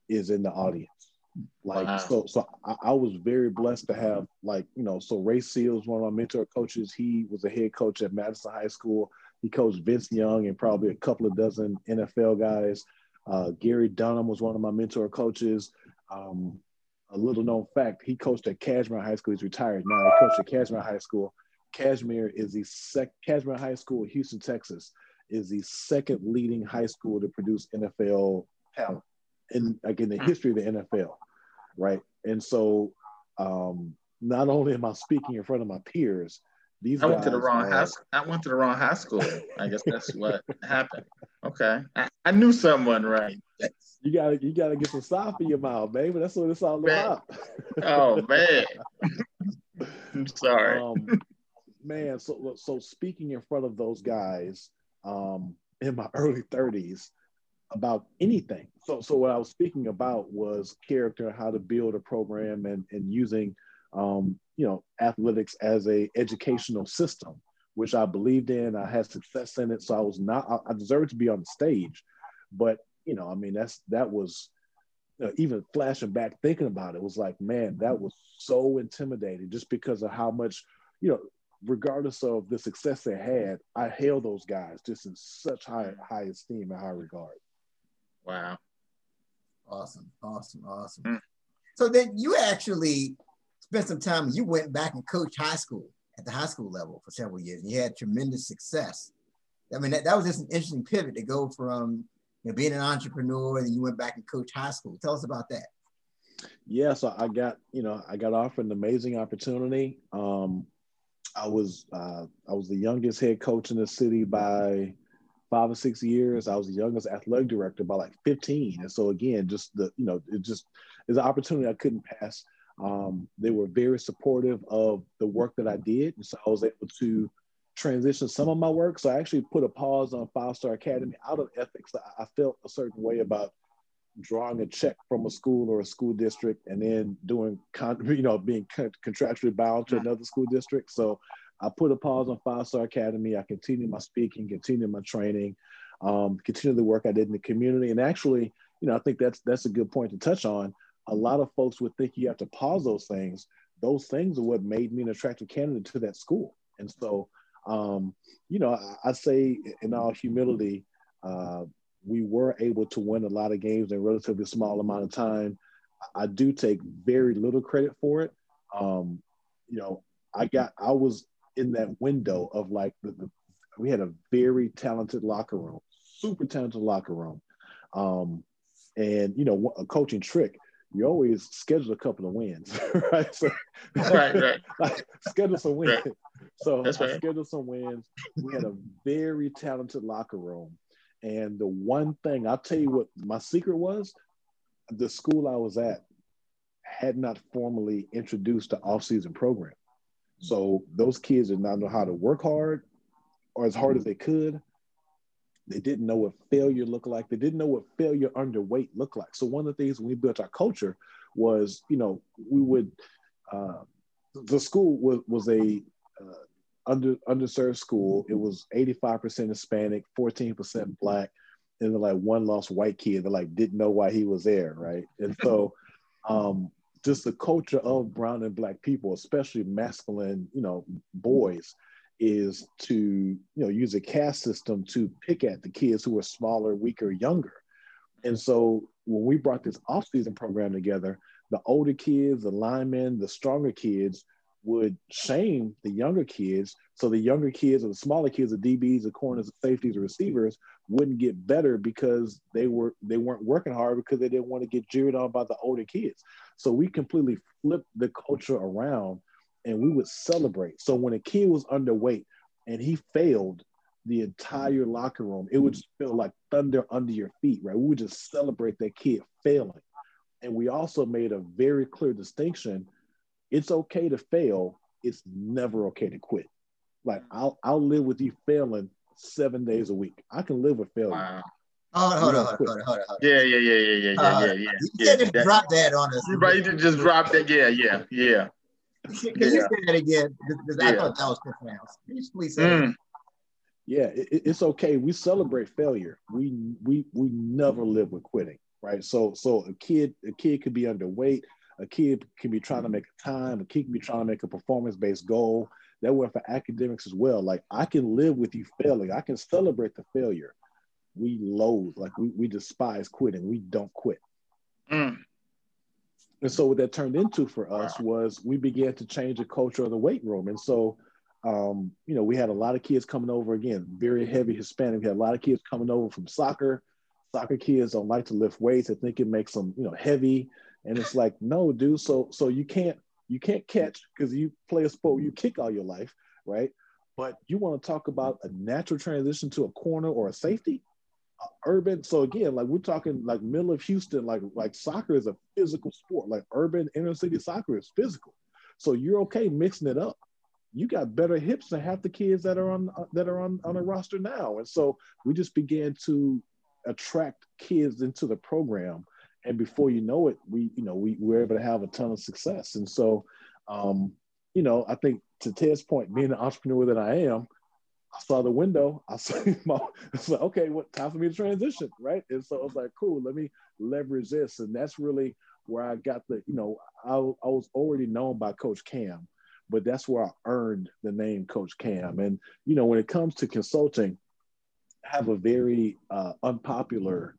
is in the audience. Like wow. so, so I, I, was very blessed to have like you know. So Ray Seals, one of my mentor coaches, he was a head coach at Madison High School. He coached Vince Young and probably a couple of dozen NFL guys. Uh, Gary Dunham was one of my mentor coaches. Um, a little known fact, he coached at Kashmere High School. He's retired now. He coached at Kashmere High School. Kashmere is the sec Kashmere High School, Houston, Texas, is the second leading high school to produce NFL talent in like in the hmm. history of the NFL, right? And so, um, not only am I speaking in front of my peers, these I went to the wrong are, high. I went to the wrong high school. I guess that's what happened. Okay, I, I, knew someone right. You gotta you gotta get some soft in your mouth, baby. That's what it's all man. about. oh man, I'm sorry. Um, man, so so speaking in front of those guys um, in my early 30s about anything. So so what I was speaking about was character, how to build a program, and and using um, you know, athletics as a educational system, which I believed in. I had success in it, so I was not. I, I deserved to be on the stage, but you know, I mean, that's that was you know, even flashing back, thinking about it, was like, man, that was so intimidating, just because of how much, you know, regardless of the success they had, I hail those guys just in such high high esteem and high regard. Wow. Awesome, awesome, awesome. Mm. So then you actually spent some time, you went back and coached high school at the high school level for several years. And you had tremendous success. I mean, that, that was just an interesting pivot to go from you know, being an entrepreneur and you went back and coach high school. Tell us about that. Yeah, so I got, you know, I got offered an amazing opportunity. Um, I was uh, I was the youngest head coach in the city by five or six years. I was the youngest athletic director by like 15. And so again, just the, you know, it just is an opportunity I couldn't pass. Um, they were very supportive of the work that I did. And so I was able to transition some of my work. So I actually put a pause on Five Star Academy out of ethics. I felt a certain way about drawing a check from a school or a school district and then doing, con- you know, being contractually bound to another school district. So I put a pause on Five Star Academy. I continued my speaking, continued my training, um, continued the work I did in the community. And actually, you know, I think that's that's a good point to touch on. A lot of folks would think you have to pause those things. Those things are what made me an attractive candidate to that school. And so, um, you know, I, I, say in all humility, uh, we were able to win a lot of games in a relatively small amount of time. I do take very little credit for it. Um, you know, I got I was in that window of like the, the, we had a very talented locker room, super talented locker room. Um, and you know, a coaching trick, you always schedule a couple of wins, right? So, right, right. like, schedule some wins. Right. So That's I right. scheduled some wins. We had a very talented locker room. And the one thing I'll tell you what my secret was, the school I was at had not formally introduced the off-season program. So those kids did not know how to work hard or as hard as they could. They didn't know what failure looked like. They didn't know what failure underweight looked like. So one of the things when we built our culture was, you know, we would uh, the school was was a uh, under underserved school. It was 85% Hispanic, 14% black, and then like one lost white kid that like didn't know why he was there, right? And so um just the culture of brown and black people, especially masculine, you know, boys, is to you know use a caste system to pick at the kids who are smaller, weaker, younger. And so when we brought this off-season program together, the older kids, the linemen, the stronger kids would shame the younger kids. So the younger kids or the smaller kids, the DBs, the corners, the safeties, the receivers wouldn't get better because they were they weren't working hard because they didn't want to get jeered on by the older kids. So we completely flipped the culture around and we would celebrate. So when a kid was underweight and he failed, the entire locker room, it would just feel like thunder under your feet, right? We would just celebrate that kid failing. And we also made a very clear distinction. It's okay to fail. It's never okay to quit. Like I'll I'll live with you failing seven days a week. I can live with failure. Wow. Hold on, hold on, hold on, hold on, hold on. Yeah, yeah, yeah, yeah, yeah, yeah, Uh, yeah, yeah. You yeah. can't just That- drop that on us. Right, you just drop that. Yeah, yeah, yeah. Can you say that again? Because I thought that was pronounced. Can you please say that? Mm. yeah it, it- it's okay we celebrate failure we we we never live with quitting right so so a kid a kid could be underweight a kid can be trying to make a time a kid can be trying to make a performance based goal that went for academics as well like i can live with you failing i can celebrate the failure we loathe like we, we despise quitting we don't quit Mm. and so what that turned into for us was we began to change the culture of the weight room. And so, um, you know, we had a lot of kids coming over again, very heavy Hispanic. We had a lot of kids coming over from soccer. Soccer kids don't like to lift weights. They think it makes them, you know, heavy. And it's like, no, dude. So, so you can't, you can't catch because you play a sport you kick all your life, right? But you want to talk about a natural transition to a corner or a safety, uh, urban. So again, like we're talking like middle of Houston, like like soccer is a physical sport. Like urban inner city soccer is physical. So you're okay mixing it up. You got better hips than half the kids that are on uh, that are on on a roster now. And so we just began to attract kids into the program. And before you know it, we you know we were able to have a ton of success. And so, um, you know, I think to Ted's point, being an entrepreneur that I am, I saw the window. I saw my, said, okay, what time for me to transition, right? And so I was like, cool, let me leverage this, and that's really where I got the, you know, I, I was already known by Coach Cam, but that's where I earned the name Coach Cam. And you know, when it comes to consulting, I have a very uh, unpopular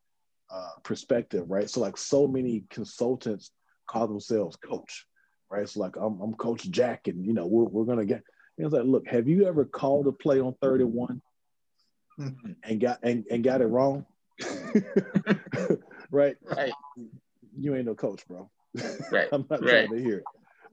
uh, perspective, right? So like, so many consultants call themselves coach, right? So like, I'm, I'm Coach Jack, and you know, we're we're gonna get. And it's like, look, have you ever called a play on third and one and got and, and got it wrong? right? Right. You ain't no coach, bro. Right. I'm not right. trying to hear it.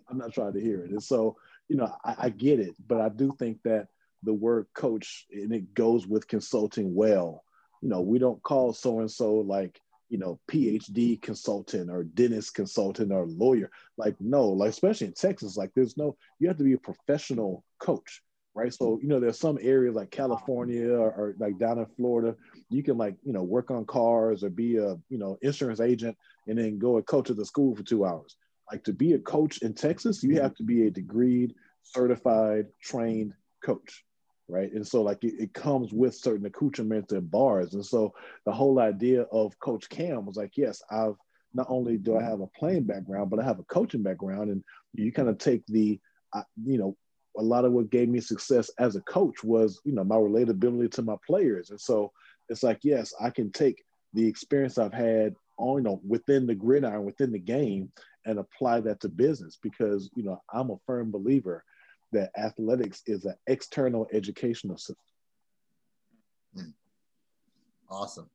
I'm not trying to hear it. And so, you know, I, I get it, but I do think that the word coach and it goes with consulting well. You know, we don't call so and so like, you know, PhD consultant or dentist consultant or lawyer. Like, no, like, especially in Texas, like, there's no, you have to be a professional coach, right? So, you know, there's some areas like California or, or like down in Florida, you can, like, you know, work on cars or be a, you know, insurance agent and then go and coach at the school for two hours. Like, to be a coach in Texas, you have to be a degreed, certified, trained coach right? And so like it, it, comes with certain accoutrements and bars. And so the whole idea of Coach Cam was like, yes, I've not only do I have a playing background, but I have a coaching background. And you kind of take the, uh, you know, a lot of what gave me success as a coach was, you know, my relatability to my players. And so it's like, yes, I can take the experience I've had on, you know, within the gridiron, within the game, and apply that to business because, you know, I'm a firm believer that athletics is an external educational system. Awesome.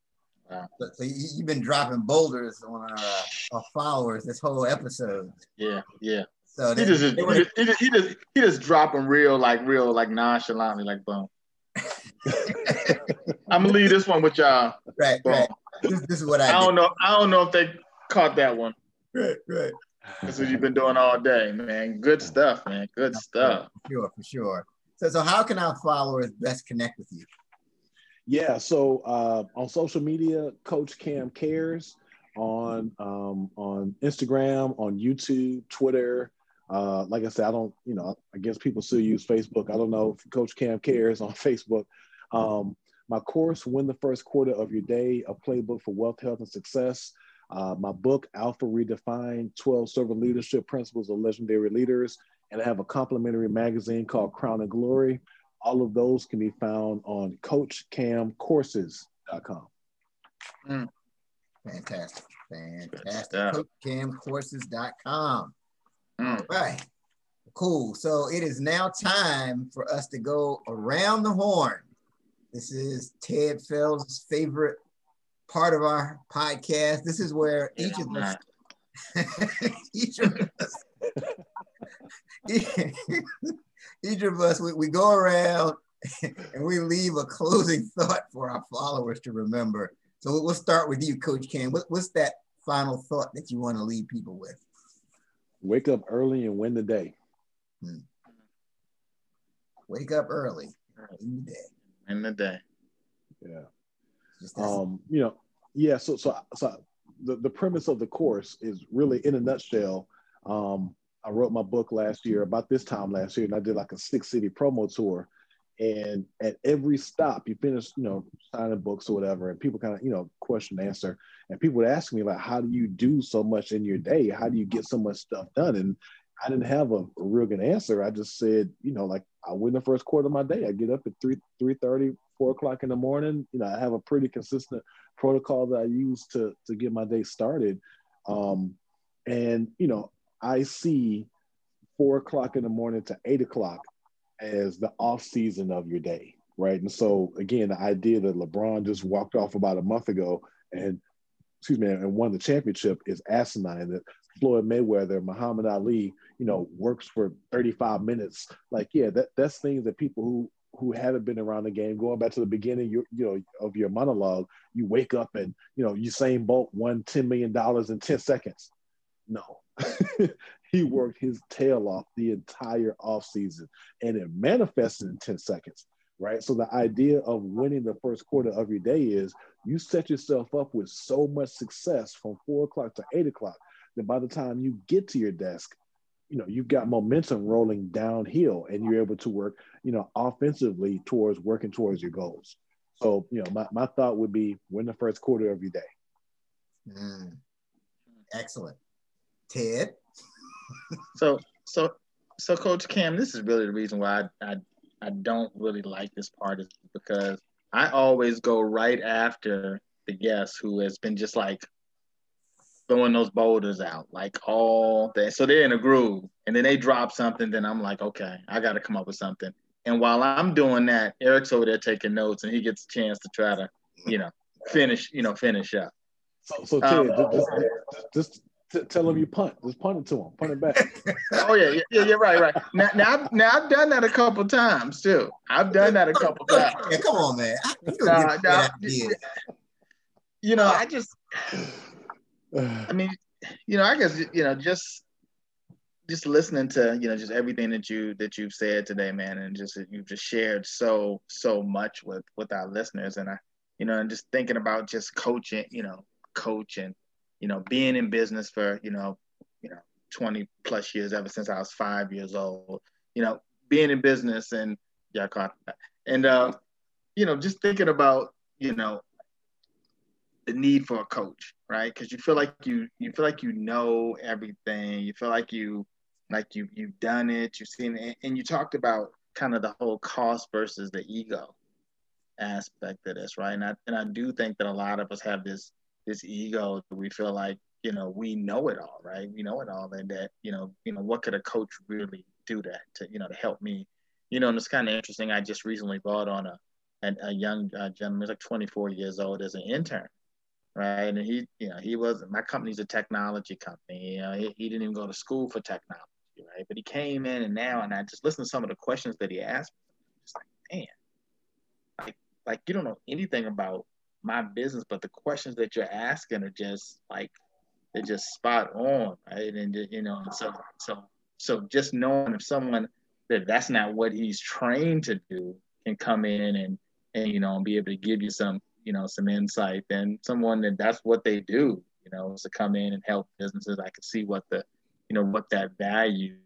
Wow. So, so, you, have been dropping boulders on our, uh, our, followers this whole episode. Yeah, yeah. So he just, he, just, he, just, he just he just drop them real like real like nonchalantly like boom. I'm gonna leave this one with y'all. Right, boom. right. This, this, is what I. I don't know. I don't know if they caught that one. Right, right. That's what you've been doing all day, man. Good stuff, man. Good stuff. For sure, for sure. So, so how can our followers best connect with you? Yeah, so uh, on social media, Coach Cam Cares on um, on Instagram, on YouTube, Twitter. Uh, like I said, I don't, you know, I guess people still use Facebook. I don't know if Coach Cam Cares on Facebook. Um, my course, Win the First Quarter of Your Day, a playbook for wealth, health, and success. Uh, my book, Alpha Redefined 12 Servant Leadership Principles of Legendary Leaders. And I have a complimentary magazine called Crown and Glory. All of those can be found on CoachCamCourses.com. Mm. Fantastic. Fantastic. CoachCamCourses.com. Mm. All right. Cool. So it is now time for us to go around the horn. This is Ted Fell's favorite part of our podcast. This is where yeah, each of us, each of us, each of us, we, we go around and we leave a closing thought for our followers to remember. So we'll start with you, Coach Cam. What, what's that final thought that you want to leave people with? Wake up early and win the day. Hmm. Wake up early, in the day. In the day. Yeah um, you know, yeah. So, so, so the, the premise of the course is really, in a nutshell, um, I wrote my book last year about this time last year, and I did like a six city promo tour. And at every stop, you finish, you know, signing books or whatever, and people kind of, you know, question and answer. And people would ask me like, "How do you do so much in your day? How do you get so much stuff done?" And I didn't have a, real good answer. I just said, you know, like I win the first quarter of my day. I get up at three three thirty, four o'clock in the morning. You know, I have a pretty consistent protocol that I use to to get my day started. Um, and you know, I see four o'clock in the morning to eight o'clock as the off season of your day, right? And so again, the idea that LeBron just walked off about a month ago and excuse me, and won the championship is asinine. That Floyd Mayweather, Muhammad Ali, you know, works for 35 minutes. Like, yeah, that that's things that people who who haven't been around the game, going back to the beginning, you, you know, of your monologue, you wake up and you know Usain Bolt won ten million dollars in ten seconds. No, he worked his tail off the entire off season, and it manifested in ten seconds. Right. So the idea of winning the first quarter of your day is you set yourself up with so much success from four o'clock to eight o'clock that by the time you get to your desk, you know you've got momentum rolling downhill and you're able to work you know offensively towards working towards your goals. So you know my, my thought would be win the first quarter of your day. Mm. excellent. Ted? So so so coach cam this is really the reason why I, I i don't really like this part is because i always go right after the guest who has been just like throwing those boulders out like all day. So they're in a groove and then they drop something. Then I'm like, okay, I got to come up with something. And while I'm doing that, Eric's over there taking notes and he gets a chance to try to, you know, finish, you know, finish up. So, so Ted, um, just, just, just, just tell him you punt. Just punt it to him. Punt it back. oh yeah, yeah, yeah, right, right. Now, now, now I've done that a couple times too. I've done that a couple times. Yeah, come on, man. You, you know, I just, I mean, you know, I guess you know, just just listening to you know just everything that you that you've said today man and just you've just shared so so much with with our listeners and i you know and just thinking about just coaching you know coaching you know being in business for you know you know 20 plus years ever since i was five years old you know being in business and yeah I caught and uh you know just thinking about you know the need for a coach right because you feel like you you feel like you know everything you feel like you like you you've done it, you've seen it, and you talked about kind of the whole cost versus the ego aspect of this, right? And I and I do think that a lot of us have this this ego that we feel like you know we know it all, right? We know it all, and that you know you know what could a coach really do to to you know to help me, you know? And it's kind of interesting. I just recently brought on a a, a young uh, gentleman, he's like 24 years old, as an intern, right? And he, you know, he wasn't. my company's a technology company. You know, he, he didn't even go to school for technology right? But he came in and now, and I just listened to some of the questions that he asked. Just like, man, like, like you don't know anything about my business, but the questions that you're asking are just like they're just spot on, right? And you know, so so so just knowing if someone that that's not what he's trained to do can come in and and you know and be able to give you some you know some insight, then someone that that's what they do, you know, is to come in and help businesses. I can see what the you know what that value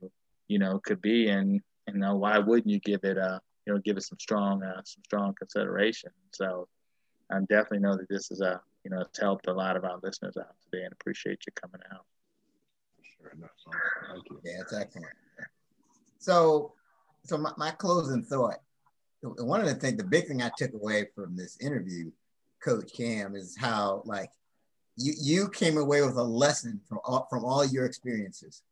you know could be. And you know why wouldn't you give it a you know give it some strong uh, some strong consideration? So i definitely know that this is a you know it's helped a lot of our listeners out today and appreciate you coming out. Sure enough thank you. Yeah it's excellent. So so my, my closing thought one of the things the big thing i took away from this interview coach cam is how like you you came away with a lesson from all, from all your experiences.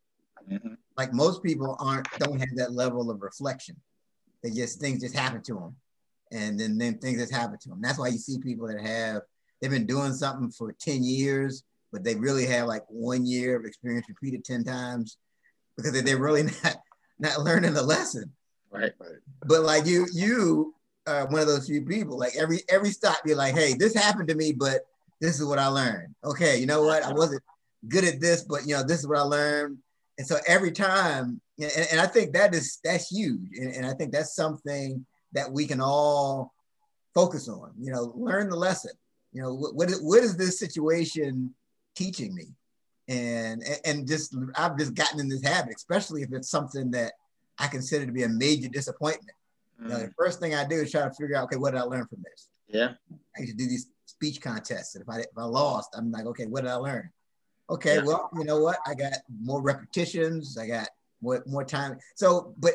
Mm-hmm. Like most people aren't don't have that level of reflection. They just things just happen to them, and then then things just happen to them. That's why you see people that have they've been doing something for ten years, but they really have like one year of experience repeated ten times because they're really not not learning the lesson. Right. right. But like you you uh, one of those few people. Like every every stop, you're like, hey, this happened to me, but this is what I learned. Okay, you know what? I wasn't good at this, but you know, this is what I learned. And so every time, and, and I think that is that's huge. And, and I think that's something that we can all focus on. You know, learn the lesson. You know, what what is, what is this situation teaching me? And and just I've just gotten in this habit, especially if it's something that I consider to be a major disappointment. You know, the mm. first thing I do is try to figure out, okay, what did I learn from this? Yeah. I used to do these speech contests. And if I, if I lost, I'm like, okay, what did I learn? Okay, yeah. well, you know what? I got more repetitions. I got more, more time. So, but,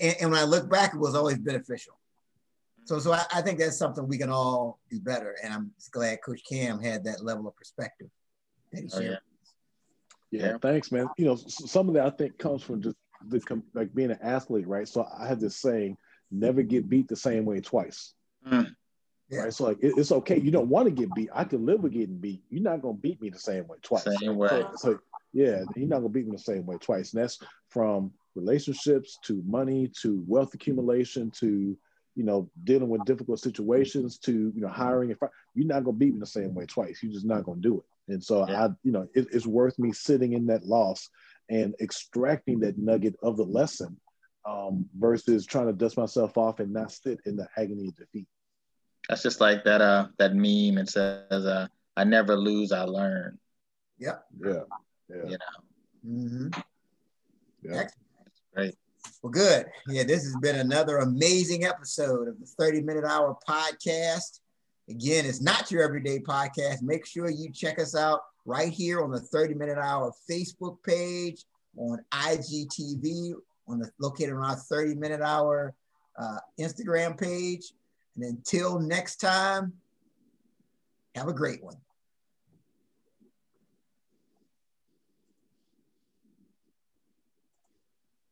and, and when I look back, it was always beneficial. So, so I, I, think that's something we can all do better. And I'm glad Coach Cam had that level of perspective that he oh, shared. yeah. yeah, thanks, man. You know, some of that I think comes from just the like being an athlete, right? So I have this saying, never get beat the same way twice. Mm. Yeah. Right. So like it, it's okay. You don't want to get beat. I can live with getting beat. You're not gonna beat me the same way twice. Same way. So, so yeah, you're not gonna beat me the same way twice. And that's from relationships to money to wealth accumulation to you know dealing with difficult situations to you know hiring. If you're not gonna beat me the same way twice, you're just not gonna do it. And so yeah. I, you know, it, it's worth me sitting in that loss and extracting that nugget of the lesson um, versus trying to dust myself off and not sit in the agony of defeat. That's just like that uh that meme. It says, uh, "I never lose, I learn." Yep. Yeah. Yeah. You know. Mm-hmm. Yeah. Great. Well, good. Yeah, this has been another amazing episode of the 30 Minute Hour podcast. Again, it's not your everyday podcast. Make sure you check us out right here on the 30 Minute Hour Facebook page, on IGTV, on the located on our 30 Minute Hour uh, Instagram page. And until next time, have a great one.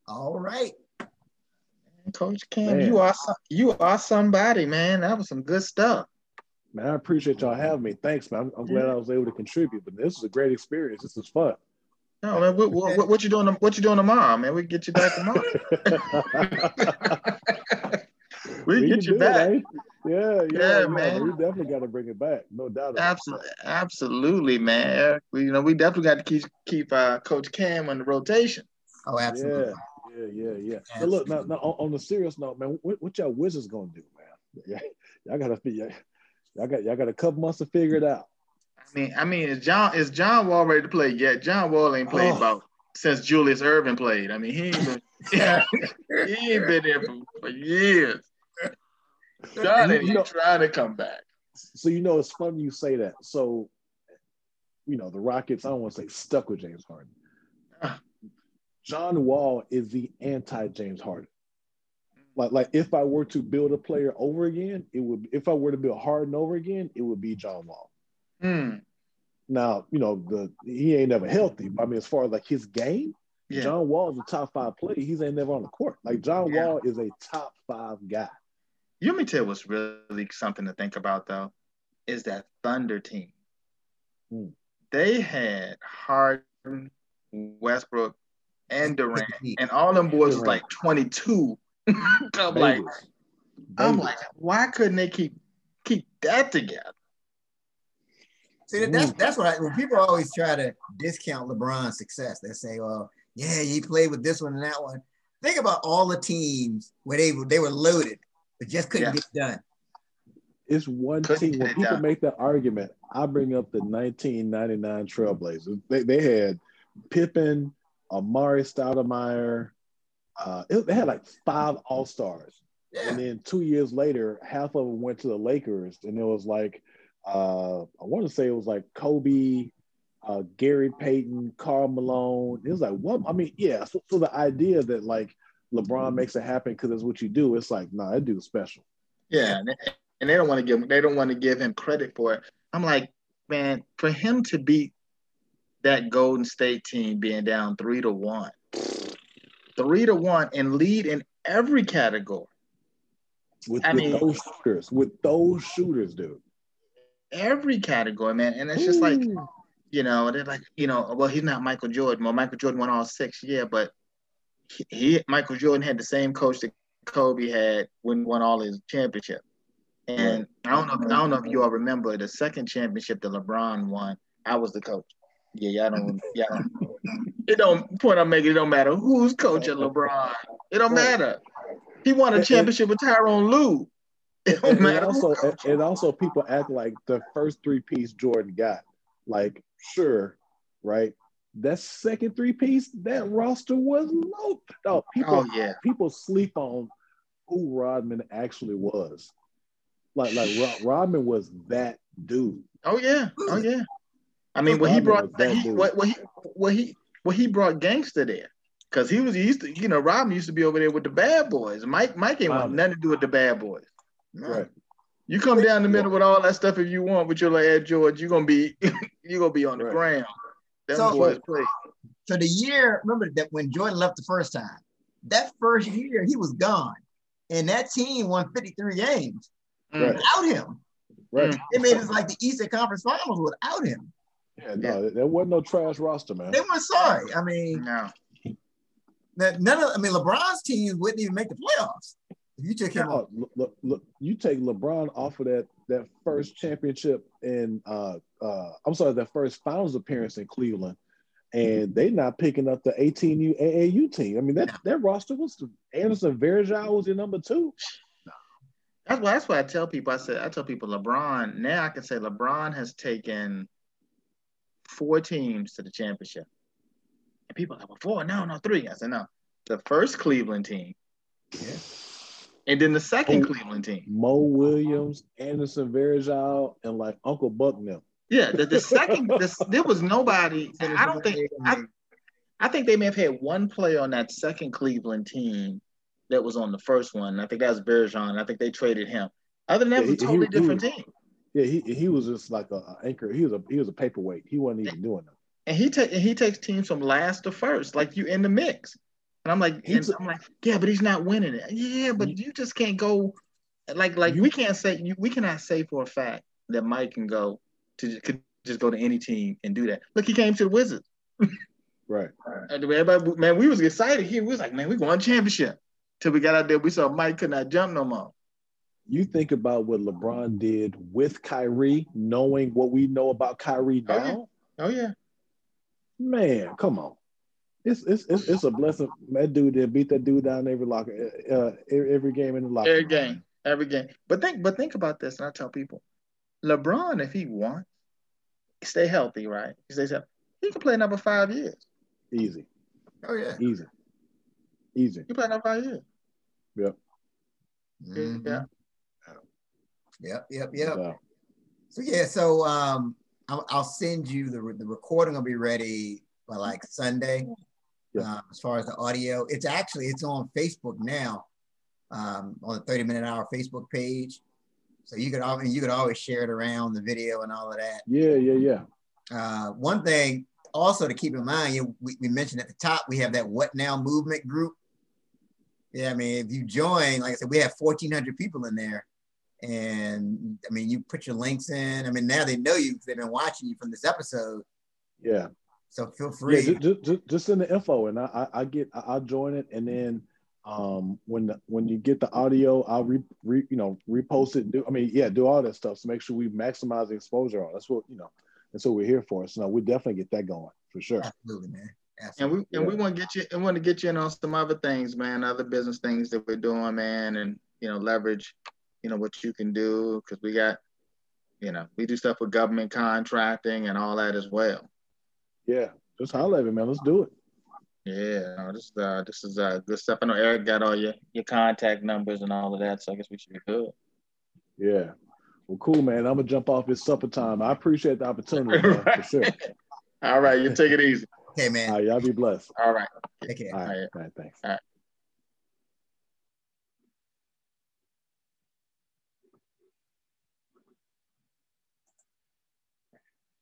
All right. Coach Cam, man. you are you are somebody, man. That was some good stuff. Man, I appreciate y'all having me. Thanks, man. I'm, I'm glad I was able to contribute. But this is a great experience. This is fun. No, man. What, what, what, you doing? What you doing tomorrow, man? We get you back tomorrow. we, we get you back. It, yeah, yeah, yeah, man. We definitely got to bring it back, no doubt. Absolutely, absolutely, man. We, you know, we definitely got to keep keep uh, Coach Cam on the rotation. Oh, absolutely. Yeah, yeah, yeah, yeah. look, now, now, on, the serious note, man, what, what y'all Wizards gonna do, man? Yeah, y'all gotta be, y'all got y'all got a couple months to figure it out. I mean, I mean, is John is John Wall ready to play yet? John Wall ain't played oh. about since Julius Erving played. I mean, he ain't been, he ain't been there for, for years. John ain't know, trying to come back. So you know, it's funny you say that. So, you know, the Rockets. I don't want to say stuck with James Harden. John Wall is the anti James Harden. Like, like if I were to build a player over again, it would. If I were to build Harden over again, it would be John Wall. Hmm. Now, you know, the he ain't never healthy. I mean, as far as like his game, yeah. John Wall is a top five player. He's ain't never on the court. Like John yeah. Wall is a top five guy. You me tell what's really something to think about though, is that Thunder team. Hmm. They had Harden, Westbrook, and Durant, and all them boys was like 22. I'm like, I'm like, why couldn't they keep keep that together? See, that's that's what I, when people always try to discount LeBron's success, they say, "Well, yeah, he played with this one and that one." Think about all the teams where they were they were loaded, but just couldn't yeah. get done. It's one couldn't team. When people done. make that argument, I bring up the 1999 Trailblazers. They, they had Pippen, Amar'e Stoudemire. Uh, it, they had like five All Stars, yeah. and then two years later, half of them went to the Lakers, and it was like uh, I want to say it was like Kobe, uh, Gary Payton, Karl Malone. It was like what? I mean, yeah. So, so the idea that like LeBron makes it happen because it's what you do, it's like, nah, that dude's special. Yeah, and they don't want to give they don't want to give him credit for it. I'm like, man, for him to beat that Golden State team being down three to one, three to one, and lead in every category. With, I with mean, those shooters, with those shooters, dude every category, man. And it's just like, you know, they're like, you know, well, he's not Michael Jordan. Well, Michael Jordan won all six, yeah, but he, he Michael Jordan had the same coach that Kobe had when won all his championship. And I don't know, if, I don't know if you all remember the second championship that LeBron won. I was the coach. Yeah, y'all don't, y'all don't. It don't point I'm making. It don't matter who's coaching LeBron. It don't matter. He won a championship with Tyronn Lue and, and also, and, and also, people act like the first three piece Jordan got. Like, sure, right? That second three piece, that roster was low. No, oh, people, oh, yeah. people sleep on who Rodman actually was. Like, like Rodman was that dude. Oh yeah, oh yeah. I mean, when he brought that, he, what, what he, what he, what he brought gangster there, because he was he used to, you know, Rodman used to be over there with the bad boys. Mike, Mike ain't want nothing to do with the bad boys. Right. You come down the middle with all that stuff if you want, but you're like, George, you're gonna be you're gonna be on the right. ground. Them so, play. So the year, remember that when Jordan left the first time, that first year he was gone. And that team won 53 games mm. right. without him. Right. It made it like the Eastern Conference Finals without him. Yeah, no, yeah. there wasn't no trash roster, man. They weren't sorry. I mean, no. None of I mean LeBron's teams wouldn't even make the playoffs. You take him off. Look, look, you take LeBron off of that that first championship and uh uh I'm sorry, that first finals appearance in Cleveland, and they not picking up the 18U AAU team. I mean that that roster was Anderson Varejao was your number two. That's why that's why I tell people. I said I tell people LeBron. Now I can say LeBron has taken four teams to the championship, and people are like, well, four? No, no, three. I said no. The first Cleveland team. Yeah and then the second oh, Cleveland team. Mo Williams, Anderson Varejao, and like Uncle Bucknell. Yeah, the, the second this, there was nobody. I don't think I, I think they may have had one player on that second Cleveland team that was on the first one. I think that was Varejao. I think they traded him. Other than that, yeah, was a totally he, different he team. Yeah, he, he was just like a, anchor. He was a he was a paperweight. He wasn't even doing that. And he take he takes teams from last to first, like you in the mix. And I'm like, and I'm like, yeah, but he's not winning it. Yeah, but you just can't go like like we can't say we cannot say for a fact that Mike can go to could just go to any team and do that. Look, he came to the Wizards. right. Uh, everybody, man, we was excited here. We was like, man, we won championship. Till we got out there, we saw Mike could not jump no more. You think about what LeBron did with Kyrie, knowing what we know about Kyrie now. Oh yeah. Oh, yeah. Man, come on. It's, it's it's it's a blessing. That dude that beat that dude down every locker, uh, every game in the locker. Every game, every game. But think, but think about this, and I tell people, LeBron, if he wants, stay healthy, right? He stays healthy. He can play another five years. Easy. Oh yeah. Easy. Easy. He play another five years. Yep. Mm-hmm. Yeah. Yep. Yep. Yep. Wow. So yeah. So um, I'll, I'll send you the the recording. will be ready by like Sunday. Yeah. Uh, as far as the audio, it's actually it's on Facebook now, um, on the 30 minute hour Facebook page. So you could always you could always share it around the video and all of that. Yeah, yeah, yeah. Uh, one thing also to keep in mind, you know, we, we mentioned at the top we have that What Now movement group. Yeah, I mean, if you join, like I said, we have 1,400 people in there. And I mean, you put your links in. I mean, now they know you. because They've been watching you from this episode. Yeah. So feel free. Yeah, just, just, just send the info, and I, I, get I'll join it, and then um, when the, when you get the audio, I'll re, re, you know repost it. Do I mean yeah, do all that stuff. So make sure we maximize the exposure on. That's what you know. That's what we're here for. So no, we definitely get that going for sure. Absolutely, man. Absolutely. And we and yeah. we want to get you and want to get you in on some other things, man. Other business things that we're doing, man, and you know leverage, you know what you can do because we got, you know, we do stuff with government contracting and all that as well. Yeah, just holler at me, man. Let's do it. Yeah, no, this uh, this is uh, good stuff. I know Eric got all your your contact numbers and all of that, so I guess we should be good. Yeah. Well, cool, man. I'm gonna jump off. It's supper time. I appreciate the opportunity, man, for sure. all right, you take it easy. Okay, man. All right, y'all be blessed. All right. Take care. All right, all right thanks. All right.